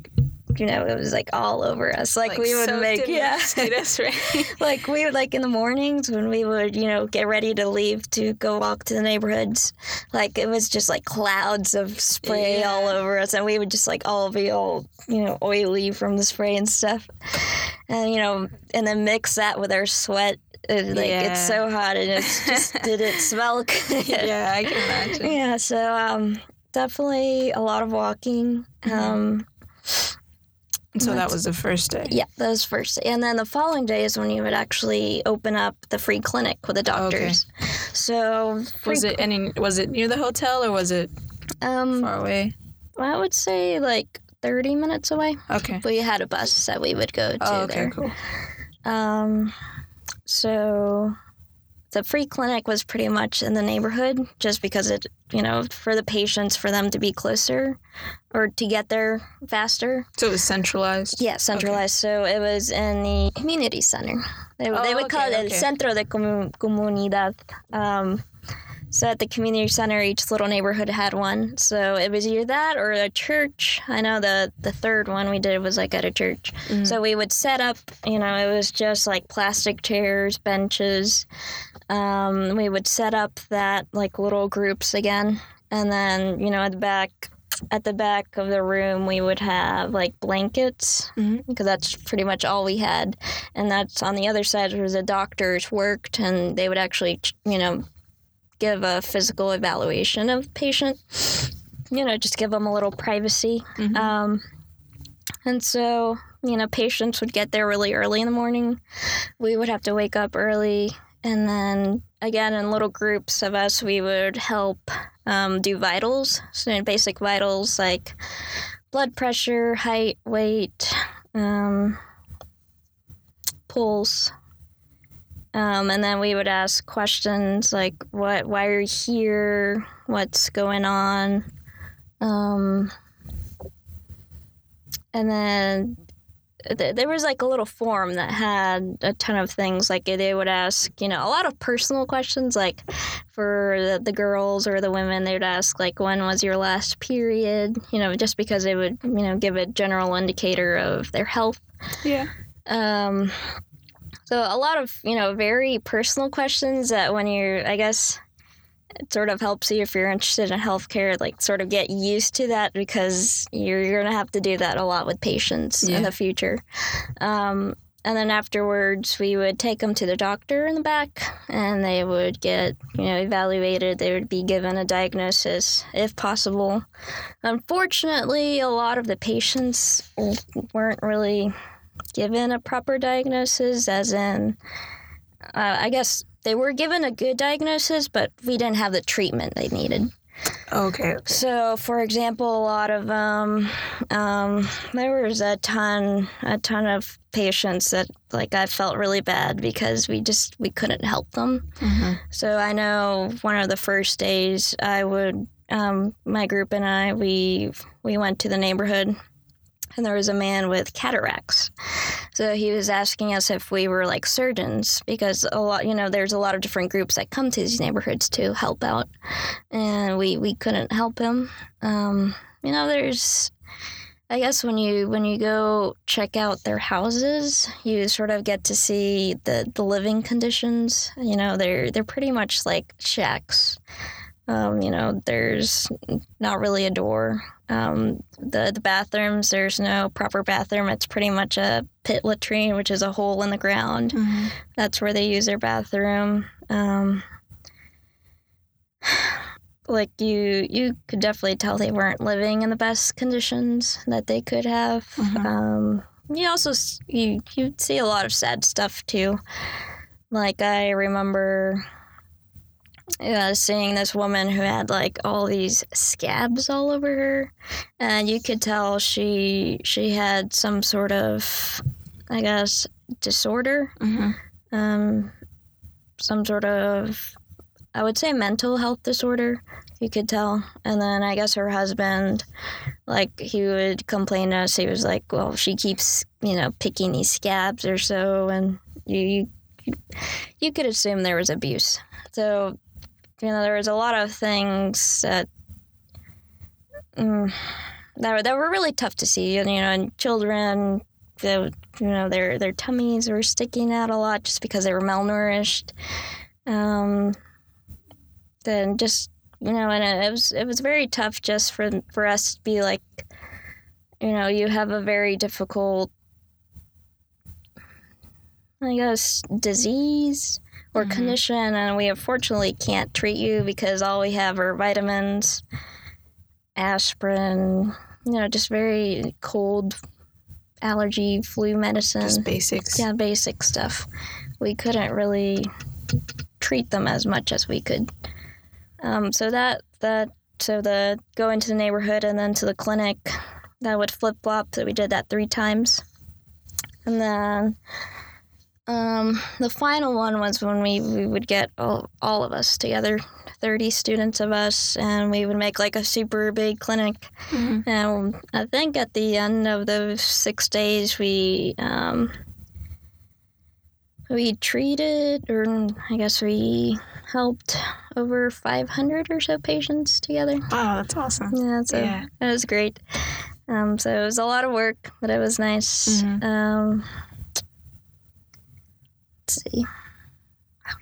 You know, it was like all over us. Like, we would make, yeah mosquito spray. like we would like in the mornings when we would you know get ready to leave to go walk to the neighborhoods like it was just like clouds of spray Yeah. all over us and we would just like all be all you know oily from the spray and stuff and you know and then mix that with our sweat it, like Yeah. it's so hot and it's just did it smell good yeah, I can imagine. yeah so um definitely a lot of walking Mm-hmm. So that was the first day. Yeah, that was first. And then the following day is when you would actually open up the free clinic with the doctors. Okay. So Was it any? Was it near the hotel or was it um far away? I would say like 30 minutes away. Okay. We had a bus that we would go to Oh, okay, there. cool. Um so the free clinic was pretty much in the neighborhood just because it, you know, for the patients for them to be closer or to get there faster. So it was centralized. Yeah, centralized. So it was in the community center. They, they Oh, would call okay, it el. Centro de Comu- Comunidad. Um, so at the community center, each little neighborhood had one. So it was either that or a church. I know the the third one we did was like at a church. Mhm. So we would set up. You know, it was just like plastic chairs, benches. Um, we would set up that like little groups again, and then you know at the back at the back of the room we would have like blankets because that's pretty much all we had. And that's on the other side where the doctors worked and they would actually you know give a physical evaluation of the patient. You know just give them a little privacy. Mhm. um, and so you know patients would get there really early in the morning. We would have to wake up early and then again in little groups of us we would help um, do vitals. So basic vitals like blood pressure height weight um, pulse. Um, and then we would ask questions like what why are you here? What's going on? Um, and then th- there was like a little form that had a ton of things like they would ask you know a lot of personal questions like for the, the girls or the women they would ask like when was your last period you know just because they would you know give a general indicator of their health yeah. um, so a lot of you know very personal questions that when you're, I guess, it sort of helps you if you're interested in healthcare, like sort of get used to that because you're you're gonna have to do that a lot with patients Yeah. in the future. Um, and then afterwards, we would take them to the doctor in the back, and they would get you know evaluated. They would be given a diagnosis if possible. Unfortunately, a lot of the patients weren't really given a proper diagnosis, as in, uh, I guess they were given a good diagnosis, but we didn't have the treatment they needed. Okay. okay. So, for example, a lot of um, um, there was a ton, a ton of patients that like I felt really bad because we just we couldn't help them. Mhm. So I know one of the first days I would, um, my group and I, we we went to the neighborhood, and there was a man with cataracts. So he was asking us if we were like surgeons because a lot, you know, there's a lot of different groups that come to these neighborhoods to help out, and we we couldn't help him. Um, you know, there's. I guess when you when you go check out their houses, you sort of get to see the, the living conditions. You know, they're they're pretty much like shacks. Um, you know, there's not really a door. Um, the the bathrooms, there's no proper bathroom. It's pretty much a pit latrine, which is a hole in the ground. Mhm. That's where they use their bathroom. Um, like you, you could definitely tell they weren't living in the best conditions that they could have. Mhm. Um, you also you you see a lot of sad stuff too. Like I remember uh, seeing this woman who had like all these scabs all over her, and you could tell she she had some sort of, I guess, disorder Mhm. um, some sort of, I would say, mental health disorder. You could tell, and then I guess her husband, like he would complain to us. He was like, "Well, she keeps, you know, picking these scabs or so," and you you, you could assume there was abuse. So, you know, there was a lot of things that. Mm, that were, that were really tough to see, and you know, and children, would- you know, their their tummies were sticking out a lot just because they were malnourished. Um, then just you know, and it was it was very tough just for for us to be like, you know, you have a very difficult, I guess, disease or Mhm. condition, and we unfortunately can't treat you because all we have are vitamins, aspirin, you know, just very cold allergy, flu medicine. Just basics. Yeah, basic stuff. We couldn't really treat them as much as we could. Um, so that that so the go into the neighborhood and then to the clinic, that would flip flop. So we did that three times, and then um, the final one was when we, we would get all, all of us together, thirty students of us, and we would make like a super big clinic. Mhm. And I think at the end of those six days, we um, we treated, or I guess we helped over 500 or so patients together. Wow, that's awesome. Yeah, so Yeah. it was great. Um, so it was a lot of work, but it was nice. Mhm. Um, see. I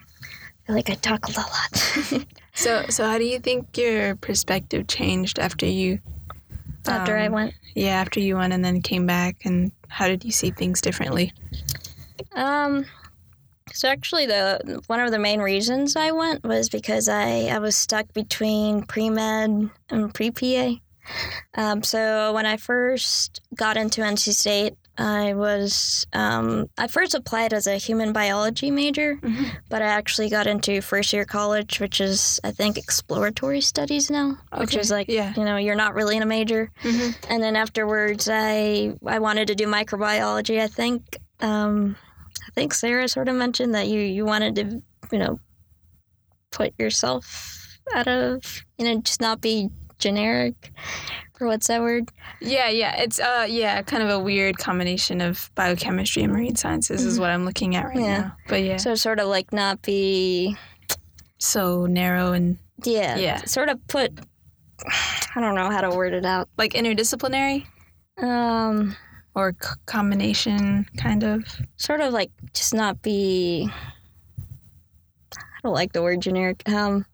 feel like I talk a lot. So, so how do you think your perspective changed after you after I Um, went. Yeah, after you went and then came back, and how did you see things differently? Um, so actually, the one of the main reasons I went was because I I was stuck between pre med and pre PA. Um, so when I first got into NC State, I was um, I first applied as a human biology major, Mhm. but I actually got into first year college, which is I think exploratory studies now, which is like yeah. you know you're not really in a major. Mm-hmm. And then afterwards, I I wanted to do microbiology. I think um, I think Sarah sort of mentioned that you you wanted to you know put yourself out of you know just not be generic or what's that word? Yeah, yeah. It's uh yeah, kind of a weird combination of biochemistry and marine sciences is Mhm. what I'm looking at right Yeah. now. But yeah. So sort of like not be So narrow and yeah Yeah. sort of put I don't know how to word it out. like interdisciplinary Um, or c- combination kind of. sort of like just not be. I don't like the word generic. Um,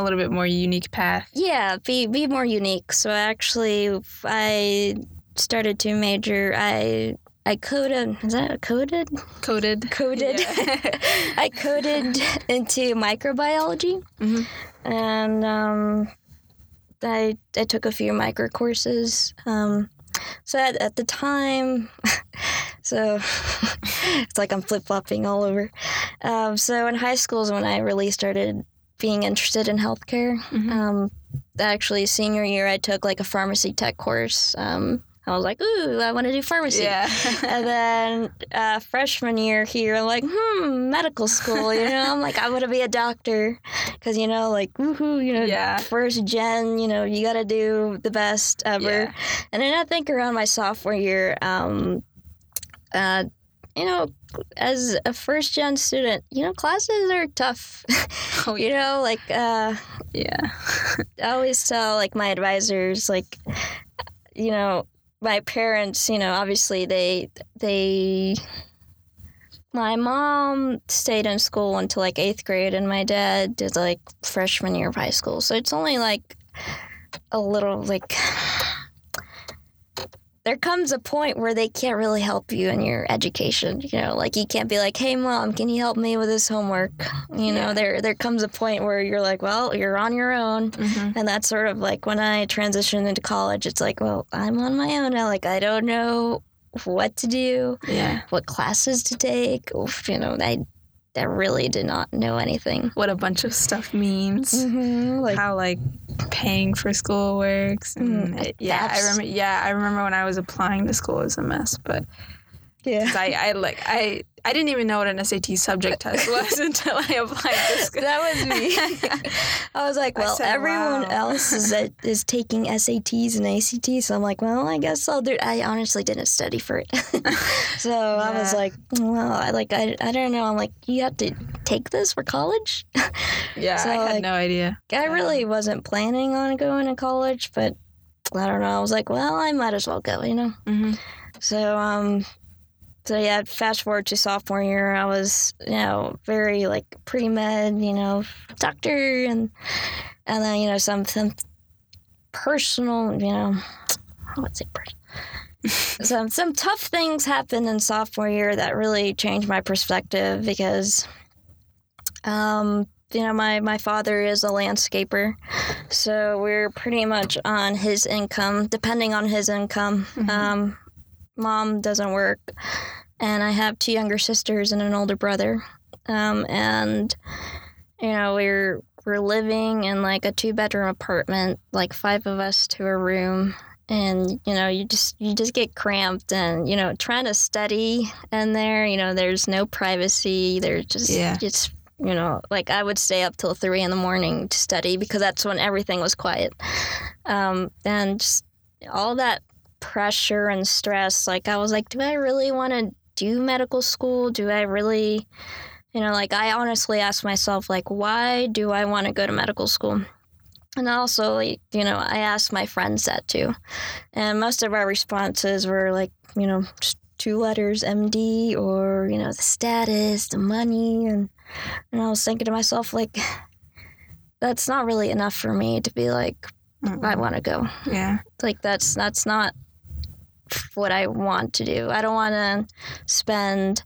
A little bit more unique path. Yeah, be be more unique. So actually, I started to major. I I coded. Is that coded? Coded. Coded. Yeah. I coded into microbiology, Mhm. and um, I I took a few micro courses. Um, so at, at the time, so it's like I'm flip flopping all over. Um, so in high school is when I really started being interested in healthcare. Mhm. Um, actually, senior year, I took like a pharmacy tech course. Um, I was like, ooh, I want to do pharmacy. Yeah. And then uh, freshman year here, I'm like, hmm, medical school. You know, I'm like, I want to be a doctor because you know, like, woohoo, you know, Yeah. first gen. You know, you got to do the best ever. Yeah. And then I think around my sophomore year, um, uh, you know, as a first gen student, you know, classes are tough. Oh, you know, like uh, yeah. I always tell like my advisors, like, you know, my parents, you know, obviously they they. My mom stayed in school until like eighth grade, and my dad did like freshman year of high school. So it's only like a little like. There comes a point where they can't really help you in your education. You know, like you can't be like, "Hey, mom, can you help me with this homework?" You know, Yeah. there there comes a point where you're like, "Well, you're on your own." Mhm. And that's sort of like when I transitioned into college, it's like, well, I'm on my own now. Like, I don't know what to do, Yeah. what classes to take. Oof, you know, I, I really did not know anything. What a bunch of stuff means. Mm-hmm. Like, how like paying for school works and Mm, it- yeah i remember yeah i remember when i was applying to school it was a mess but yeah. I, I like i i didn't even know what an sat subject test was until i applied to school That was me. I was like, well, said, everyone wow. else is at, is taking SATs and ACTs, so I'm like, well, I guess I'll do. I honestly didn't study for it, so I was like, well, I like, I, I don't know. I'm like, you have to take this for college. yeah So, i had like, no idea I really wasn't planning on going to college, but I don't know. I was like, well, I might as well go, you know. hmm So, um, so yeah. Fast forward to sophomore year, I was, you know, very like pre med, you know, doctor, and and then you know some some personal, you know, I would say personal. some some tough things happened in sophomore year that really changed my perspective because, um, you know, my my father is a landscaper, so we're pretty much on his income, depending on his income. Mhm. Um, mom doesn't work, and I have two younger sisters and an older brother. Um, and you know, we're we're living in like a two bedroom apartment, like five of us to a room. And you know, you just you just get cramped, and you know, trying to study in there. You know, there's no privacy. There's just Yeah. it's you know, like I would stay up till three in the morning to study because that's when everything was quiet. Um, and just all that pressure and stress, like I was like, do I really want to do medical school? Do I really, you know, like I honestly asked myself, like, why do I want to go to medical school? And also, like, you know, I asked my friends that too. And most of our responses were like, you know, just two letters, MD, or, you know, the status, the money. And, and I was thinking to myself, like, that's not really enough for me to be like, mm, I want to go. Yeah. Like that's that's not what I want to do. I don't want to spend,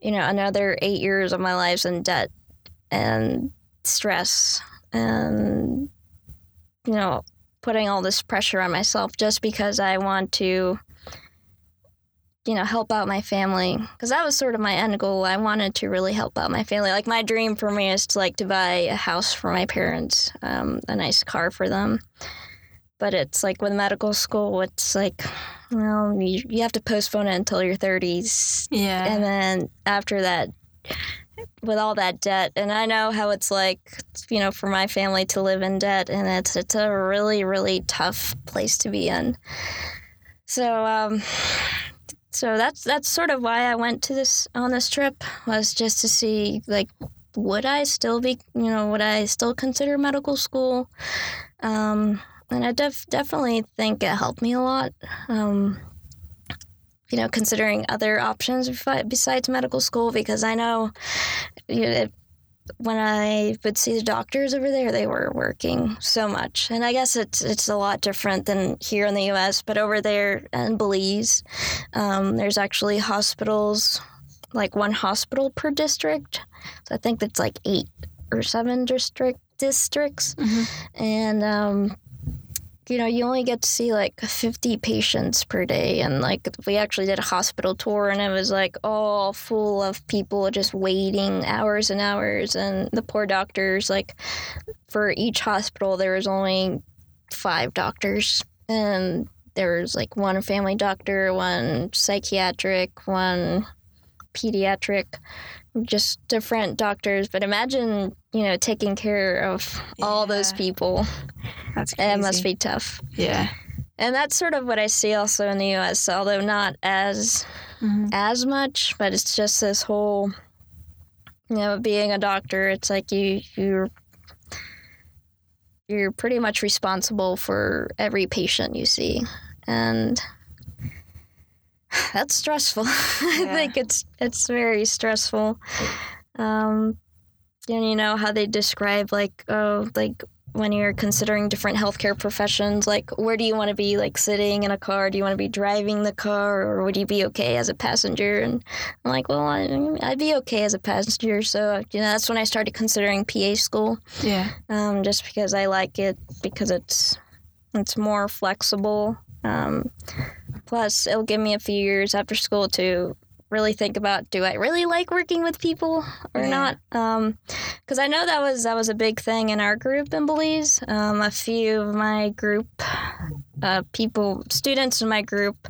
you know, another eight years of my life in debt and stress and you know putting all this pressure on myself just because I want to you know help out my family. Because that was sort of my end goal. I wanted to really help out my family. Like my dream for me is to like to buy a house for my parents um, a nice car for them but it's like with medical school it's like well, you, you have to postpone it until your 30s Yeah. and then after that with all that debt and i know how it's like you know for my family to live in debt and it's it's a really really tough place to be in. So um so that's that's sort of why i went to this on this trip was just to see like would i still be you know would i still consider medical school? Um and i def- definitely think it helped me a lot um you know, considering other options besides medical school because I know it, when I would see the doctors over there, they were working so much, and I guess it's it's a lot different than here in the U.S. But over there in Belize, um, there's actually hospitals, like one hospital per district. So I think that's like eight or seven district districts, Mhm. and um, you know, you only get to see like 50 patients per day. And like, we actually did a hospital tour and it was like all full of people just waiting hours and hours. And the poor doctors, like, for each hospital, there was only five doctors. And there was like one family doctor, one psychiatric, one pediatric, just different doctors. But imagine, you know, taking care of all those people. That's crazy. It must be tough. Yeah. And that's sort of what I see also in the US, although not as Mhm. as much, but it's just this whole you know, being a doctor, it's like you you're you're pretty much responsible for every patient you see. And that's stressful. I Yeah. think it's it's very stressful. Um and you know how they describe like oh like when you're considering different healthcare professions, like where do you want to be, like sitting in a car? Do you want to be driving the car, or would you be okay as a passenger? And I'm like, well, I, I'd be okay as a passenger. So you know, that's when I started considering PA school, Yeah. um, just because I like it because it's it's more flexible. Um, plus, it'll give me a few years after school to really think about do I really like working with people or Yeah. not? Because I know that was that was a big thing in our group in Belize. Um, a few of my group uh, people, students in my group.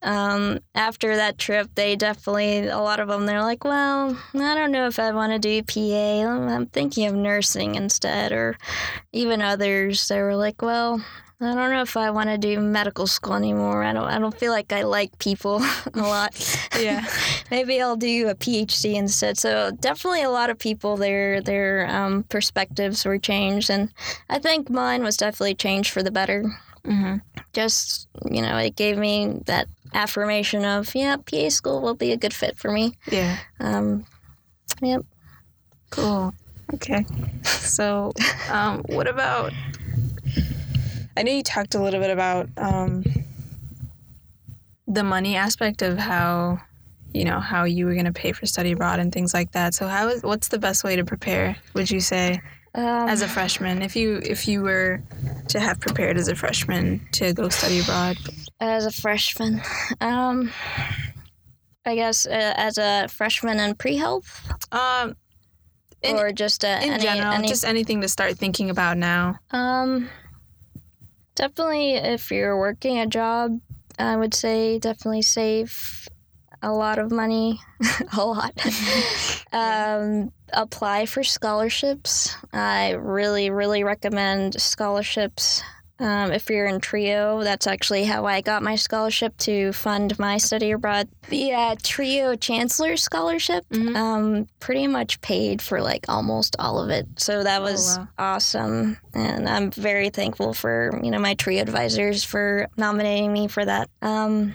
Um, after that trip, they definitely, a lot of them, they're like, well, I don't know if I want to do PA. I'm thinking of nursing instead. Or even others, they were like, well, I don't know if I want to do medical school anymore. I don't. I don't feel like I like people a lot. Yeah. Maybe I'll do a PhD instead. So definitely a lot of people their their um, perspectives were changed, and I think mine was definitely changed for the better. hmm Just you know, it gave me that affirmation of yeah, PA school will be a good fit for me. Yeah. Um, yep. Cool. Okay. So, um, what about? I know you talked a little bit about um, the money aspect of how, you know, how you were going to pay for study abroad and things like that. So, how is what's the best way to prepare? Would you say Um, as a freshman, if you if you were to have prepared as a freshman to go study abroad? as a freshman, um, I guess uh, as a freshman in pre-health Um, in, or just uh, in any, general, any just anything to start thinking about now. Um, definitely, if you're working a job, I would say definitely save a lot of money, a lot. um, apply for scholarships. I really, really recommend scholarships. Um, if you're in TRIO, that's actually how I got my scholarship to fund my study abroad. The uh, TRIO Chancellor Scholarship Mhm. um, pretty much paid for like almost all of it. So that Oh, was wow. awesome, and I'm very thankful for you know my TRIO advisors for nominating me for that. Um,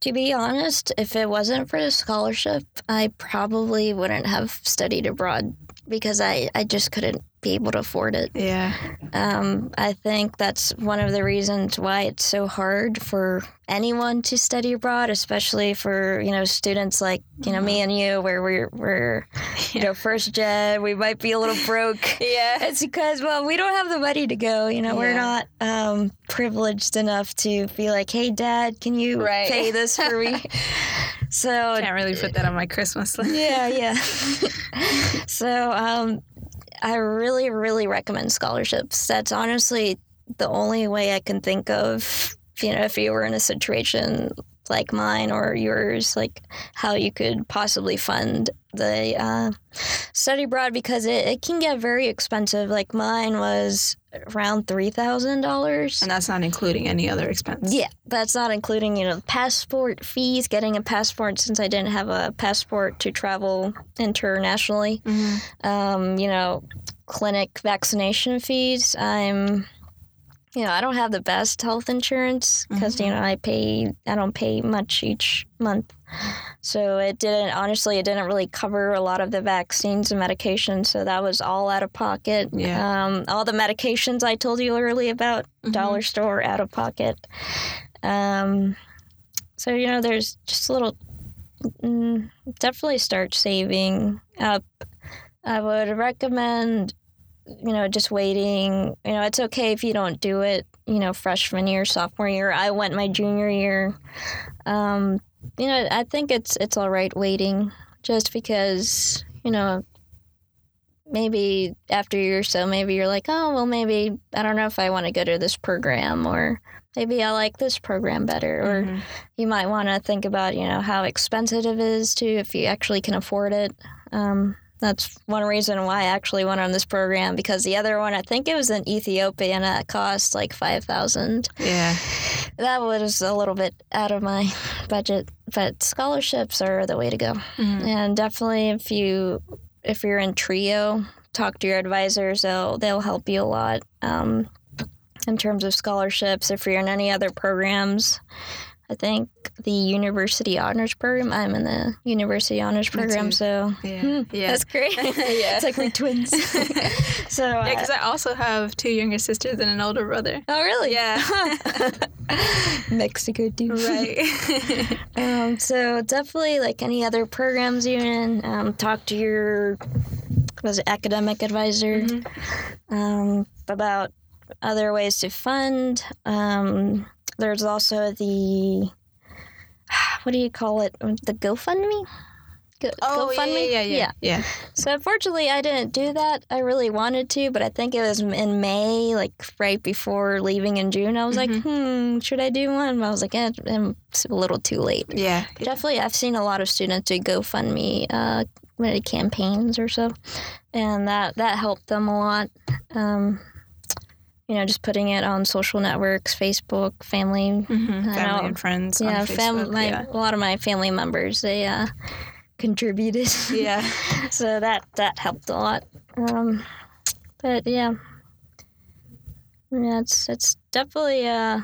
to be honest, if it wasn't for the scholarship, I probably wouldn't have studied abroad because I, I just couldn't be able to afford it. Yeah. Um, I think that's one of the reasons why it's so hard for anyone to study abroad, especially for you know students like you know me and you, where we're we're you know first gen, we might be a little broke. Yeah. It's because well we don't have the money to go. You know we're not um, privileged enough to be like, hey dad, can you Right. pay this for me? so Can't really put that on my Christmas list. yeah, yeah. so, um, I really, really recommend scholarships. That's honestly the only way I can think of. You know, if you were in a situation like mine or yours, like how you could possibly fund the uh, study abroad because it, it can get very expensive. Like mine was around three thousand dollars. And that's not including any other expense. Yeah, that's not including, you know, passport fees, getting a passport since I didn't have a passport to travel internationally. Mhm. Um, you know, clinic vaccination fees. I'm, you know, I don't have the best health insurance because, you know, I pay, I don't pay much each month. So it didn't, honestly, it didn't really cover a lot of the vaccines and medications. So that was all out of pocket. Yeah. Um, all the medications I told you earlier about, Mhm. dollar store out of pocket. Um, so you know, there's just a little. Mm, definitely start saving up. I would recommend, you know, just waiting. You know, it's okay if you don't do it. You know, freshman year, sophomore year. I went my junior year. Um, you know, I think it's it's all right waiting, just because you know maybe after a year or so, maybe you're like, oh, well, maybe I don't know if I want to go to this program or maybe I like this program better. Or Mhm. you might want to think about, you know, how expensive it is too, if you actually can afford it. Um, that's one reason why I actually went on this program because the other one, I think it was in Ethiopia and it cost like 5000 Yeah. That was a little bit out of my budget, but scholarships are the way to go. Mhm. And definitely, if you if you're in trio, talk to your advisors. They'll they'll help you a lot um, in terms of scholarships. If you're in any other programs, I think the University Honors Program. I'm in the University Honors Program, so Yeah. hmm, Yeah. that's great. Yeah. it's like we're twins. so Yeah, uh, because I also have two younger sisters and an older brother. oh really? Yeah. Mexico too. right. Um, so definitely, like any other programs you're in, um, talk to your was it academic advisor Mhm. um, about other ways to fund. Um, there's also the what do you call it? The GoFundMe. Go, Oh, yeah, GoFundMe. yeah, yeah, yeah. yeah. So unfortunately, I didn't do that. I really wanted to, but I think it was in May, like right before leaving in June. I was like, hmm, should I do one? I was like, eh, it's a little too late. Yeah. Definitely, I've seen a lot of students do GoFundMe uh, campaigns or so, and that that helped them a lot. Um, you know, just putting it on social networks, Facebook, family. Mhm. Family know. and friends. yeah, on fam- my, yeah. a lot of my family members they uh, contributed. Yeah. so that that helped a lot. Um, but yeah, yeah, it's it's definitely uh,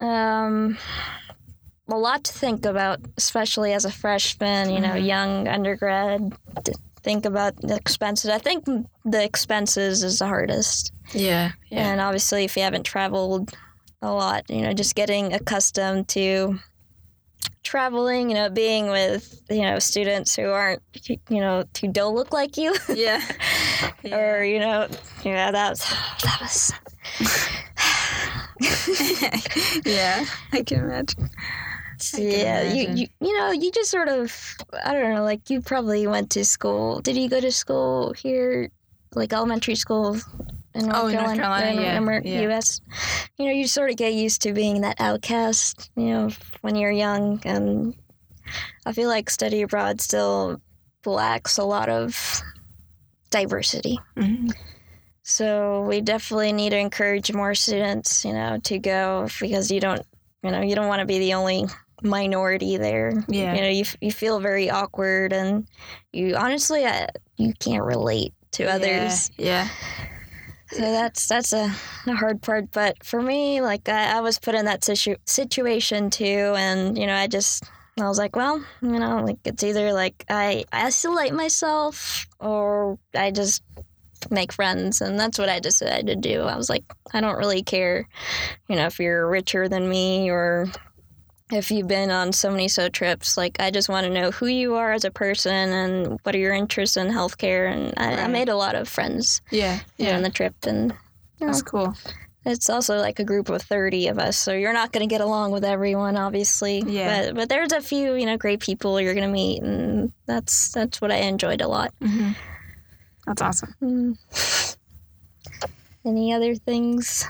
um, a lot to think about, especially as a freshman. You know, Mhm. young undergrad. Think about the expenses. I think the expenses is the hardest. Yeah. Yeah. And obviously, if you haven't traveled a lot, you know, just getting accustomed to traveling, you know, being with, you know, students who aren't, you know, who don't look like you. Yeah. or, you know, yeah, that was, that was. yeah. I can imagine. Yeah, you, you you know you just sort of I don't know like you probably went to school. Did you go to school here, like elementary school in North Oh, in North Carolina, yeah, yeah. U.S. You know, you sort of get used to being that outcast. You know, when you're young, and I feel like study abroad still lacks a lot of diversity. Mhm. So we definitely need to encourage more students, you know, to go because you don't, you know, you don't want to be the only minority there. Yeah. You know, you, you feel very awkward and you honestly, uh, you can't relate to others. Yeah. So that's that's a, a hard part. But for me, like I, I was put in that situ- situation too, and you know, I just I was like, well, you know, like it's either like I isolate myself or I just make friends. And that's what I decided to do. I was like, I don't really care, you know, if you're richer than me or if you've been on so many so trips. Like, I just want to know who you are as a person and what are your interests in healthcare. And I, I made a lot of friends Yeah. you know, Yeah. on the trip. And That's cool. it's also like a group of 30 of us, so you're not going to get along with everyone, obviously. Yeah. But, but there's a few, you know, great people you're going to meet, and that's that's what I enjoyed a lot. hmm That's awesome. Mm. Any other things?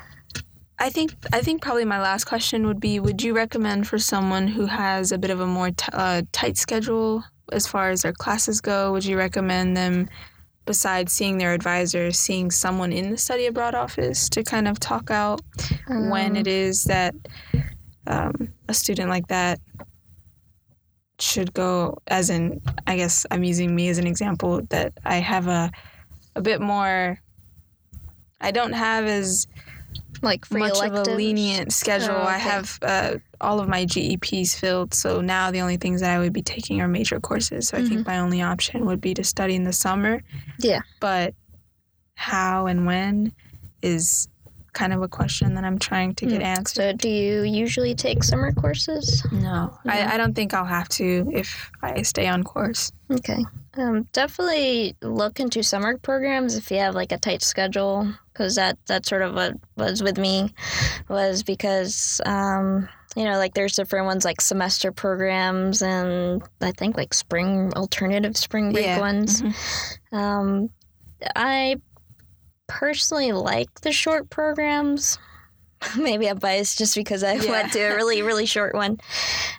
I think I think probably my last question would be: Would you recommend for someone who has a bit of a more t- uh, tight schedule as far as their classes go? Would you recommend them, besides seeing their advisor, seeing someone in the study abroad office to kind of talk out when Um, it is that um, a student like that should go? As in, I guess I'm using me as an example that I have a a bit more. I don't have as like free much of a lenient schedule. Oh, I have uh, all of my GEPs filled, so now the only things that I would be taking are major courses. So I think my only option would be to study in the summer. Mm-hmm. Yeah. But how and when is kind of a question that I'm trying to get Hmm. answered. So, do you usually take summer courses? No, No. I, I don't think I'll have to if I stay on course. Okay. Um, definitely look into summer programs if you have like a tight schedule, because that that's sort of what was with me, was because um, you know like there's different ones like semester programs and I think like spring alternative spring break Yeah. ones. Mhm. Um, I personally like the short programs. Maybe I'm biased just because I Yeah. went to a really, really short one.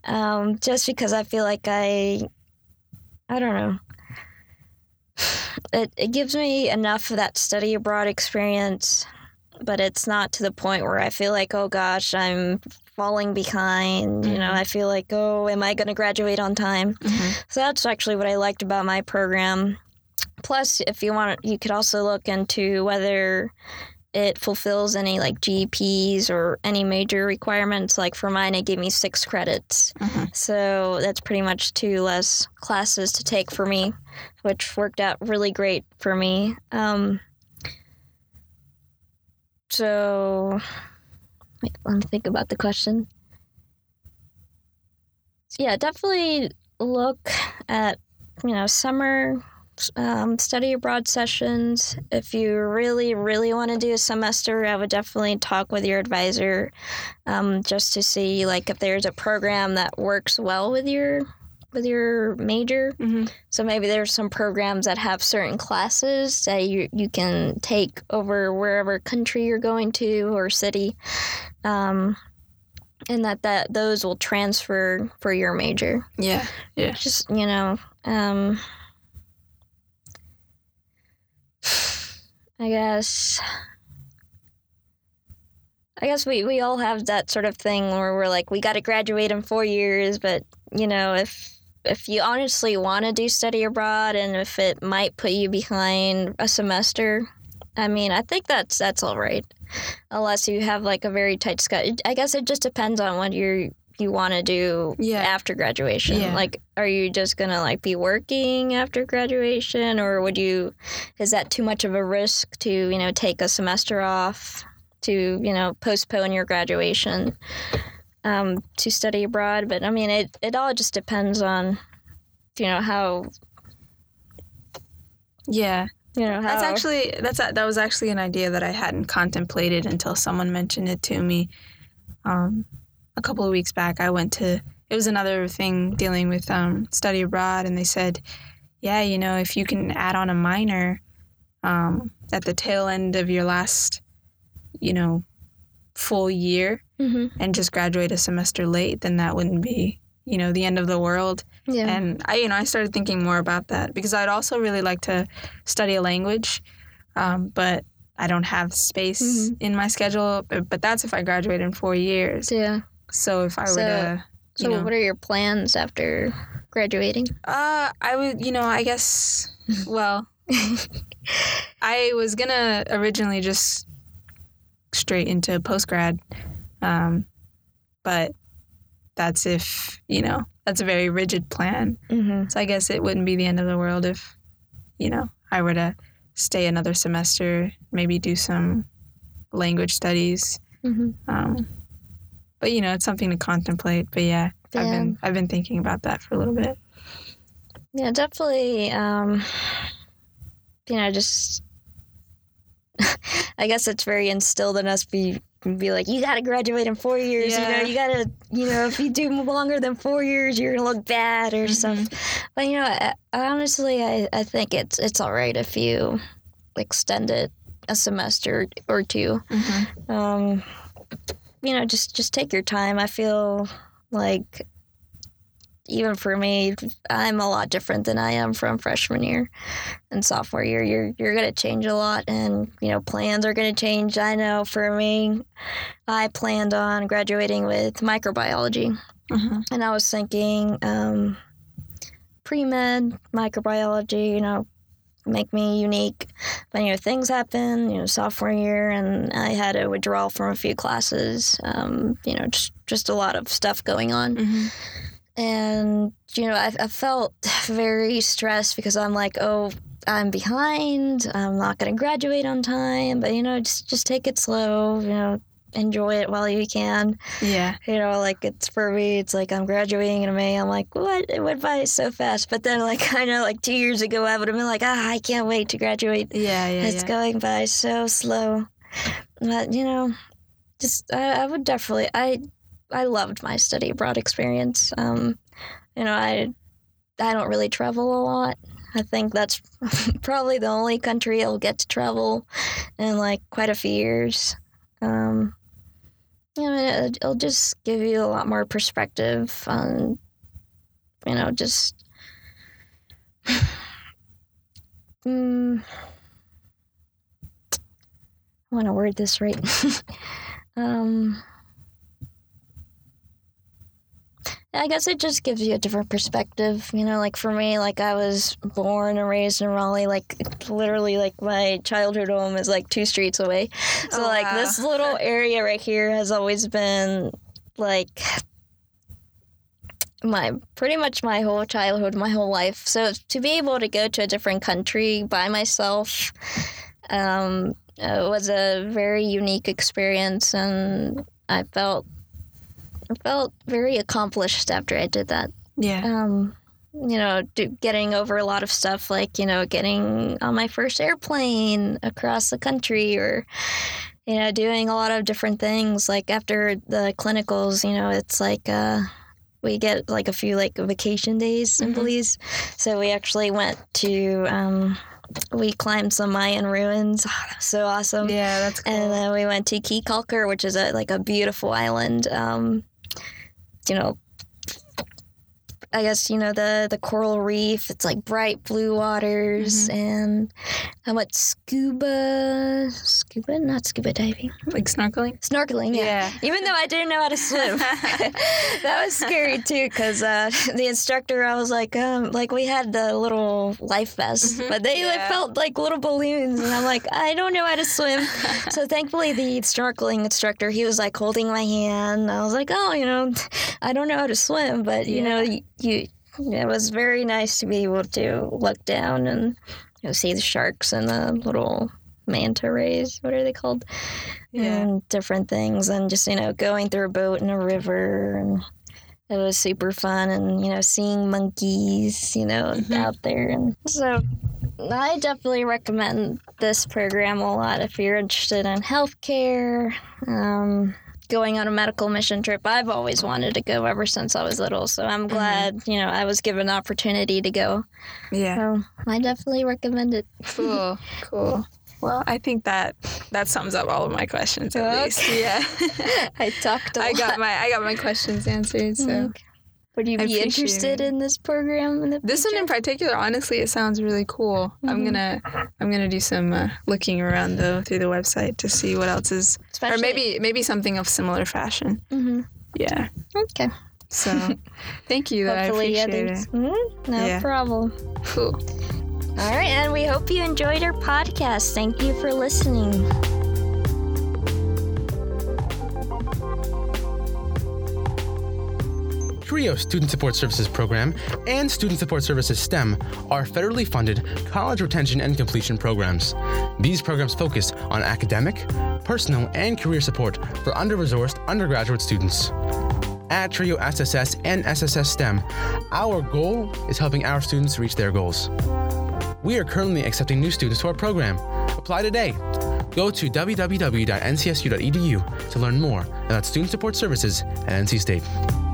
Um, just because I feel like I, I don't know. It, it gives me enough of that study abroad experience, but it's not to the point where I feel like, oh gosh, I'm falling behind. You know, Mhm. I feel like, oh, am I going to graduate on time? Mhm. So that's actually what I liked about my program. Plus, if you want, you could also look into whether it fulfills any like GEPs or any major requirements. Like for mine, it gave me six credits. Mhm. So that's pretty much two less classes to take for me, which worked out really great for me. Um, so, wait, let me think about the question. Yeah, definitely look at you know summer um, study abroad sessions. If you really, really want to do a semester, I would definitely talk with your advisor um, just to see like if there's a program that works well with your with your major. Mhm. So maybe there's some programs that have certain classes that you you can take over wherever country you're going to or city. Um, and that, that those will transfer for your major Yeah. Yeah. just you know um i guess. I guess we, we all have that sort of thing where we're like we got to graduate in four years but you know if if you honestly want to do study abroad and if it might put you behind a semester i mean i think that's that's all right. Unless you have like a very tight schedule i guess it just depends on what you're you want to do Yeah. after graduation Yeah. like are you just gonna like be working after graduation or would you is that too much of a risk to you know take a semester off to you know postpone your graduation um, to study abroad but i mean it, it all just depends on you know how Yeah. you know That's actually that's that was actually an idea that I hadn't contemplated until someone mentioned it to me. Um, a couple of weeks back, I went to it was another thing dealing with um, study abroad, and they said, yeah, you know, if you can add on a minor um, at the tail end of your last, you know, full year Mhm. and just graduate a semester late, then that wouldn't be you know the end of the world. yeah And I, you know, I started thinking more about that because I'd also really like to study a language, um, but I don't have space Mhm. in my schedule. But, but that's if I graduate in four years. yeah So if I So- were to, so know, what are your plans after graduating uh, I would, you know, I guess, well, I was gonna originally just straight into post grad, um, but that's if you know that's a very rigid plan. Mm-hmm. So I guess it wouldn't be the end of the world if you know I were to stay another semester, maybe do some language studies. Mm-hmm. Um, but you know, it's something to contemplate. But yeah, I've been I've been thinking about that for a little bit. Yeah, definitely. Um, you know, just I guess it's very instilled in us. Be be like, you got to graduate in four years. Yeah. You know, you got to, you know, if you do longer than four years, you're gonna look bad or stuff. But you know, I, honestly, I, I think it's it's all right if you extend it a semester or two. Mm-hmm. Um, you know, just just take your time. I feel like even for me, I'm a lot different than I am from freshman year and sophomore year. You're you're gonna change a lot, and you know plans are gonna change. I know for me, I planned on graduating with microbiology, Mm-hmm. and I was thinking um, pre med microbiology. You know, make me unique. But you know, things happen. You know, sophomore year, and I had a withdrawal from a few classes. Um, you know, just just a lot of stuff going on Mm-hmm. and you know I, I felt very stressed because i'm like oh i'm behind i'm not going to graduate on time but you know just just take it slow you know enjoy it while you can Yeah. you know like it's for me it's like i'm graduating in may i'm like what it went by so fast but then like i know like two years ago i would have been like ah i can't wait to graduate Yeah. Yeah. it's yeah. going by so slow. But you know, just I, I would definitely I I loved my study abroad experience. Um, you know, I I don't really travel a lot. I think that's probably the only country I'll get to travel in like quite a few years. Um, you know, it, it'll just give you a lot more perspective on, you know, just. mm, I want to word this right. um, I guess it just gives you a different perspective. You know, like for me, like I was born and raised in Raleigh. Like literally, like my childhood home is like two streets away. So Oh, like wow. this little area right here has always been like my pretty much my whole childhood, my whole life. So to be able to go to a different country by myself um, it was a very unique experience, and I felt felt very accomplished after I did that. Yeah. Um, you know, do, getting over a lot of stuff like you know getting on my first airplane across the country, or you know doing a lot of different things. Like after the clinicals, you know, it's like. Uh, we get like a few like vacation days in Mhm. Belize, so we actually went to um, we climbed some Mayan ruins. Oh, that was so awesome. Yeah. That's cool. And then we went to Caye Caulker, which is a, like a beautiful island. Um, you know, I guess you know the the coral reef. It's like bright blue waters, and I went scuba, scuba, not scuba diving, like snorkeling. snorkeling. Yeah. Yeah. Even though I didn't know how to swim, that was scary too. Because uh, the instructor, I was like, um, like we had the little life vests, Mhm. but they like, felt like little balloons, and I'm like, I don't know how to swim. so thankfully, the snorkeling instructor, he was like holding my hand. I was like, oh, you know, I don't know how to swim, but you know, you, it was very nice to be able to look down and you know, see the sharks and the little manta rays. What are they called? Yeah. and different things and just you know going through a boat in a river and it was super fun and you know seeing monkeys you know Mhm. out there and so i definitely recommend this program a lot if you're interested in healthcare um, going on a medical mission trip i've always wanted to go ever since i was little so i'm mm-hmm. glad you know i was given the opportunity to go Yeah. so i definitely recommend it Cool. Cool. Well, I think that that sums up all of my questions at Okay. least. Yeah. i talked a I lot. got my I got my questions answered. So Okay. Would you be interested in this program in the this one in particular, honestly, it sounds really cool. I'm Mhm. gonna I'm gonna do some uh, looking around though through the website to see what else is, or maybe maybe something of similar fashion. Mhm. Yeah. Okay. So thank you. I Hopefully, yeah, appreciate it. Mhm, no Yeah. problem. Cool. All right, and we hope you enjoyed our podcast. Thank you for listening. TRIO Student Support Services Program and Student Support Services STEM are federally funded college retention and completion programs. These programs focus on academic, personal, and career support for under resourced undergraduate students. At TRIO SSS and SSS STEM, our goal is helping our students reach their goals. We are currently accepting new students to our program. Apply today. Go to www.ncsu.edu to learn more about student support services at NC State.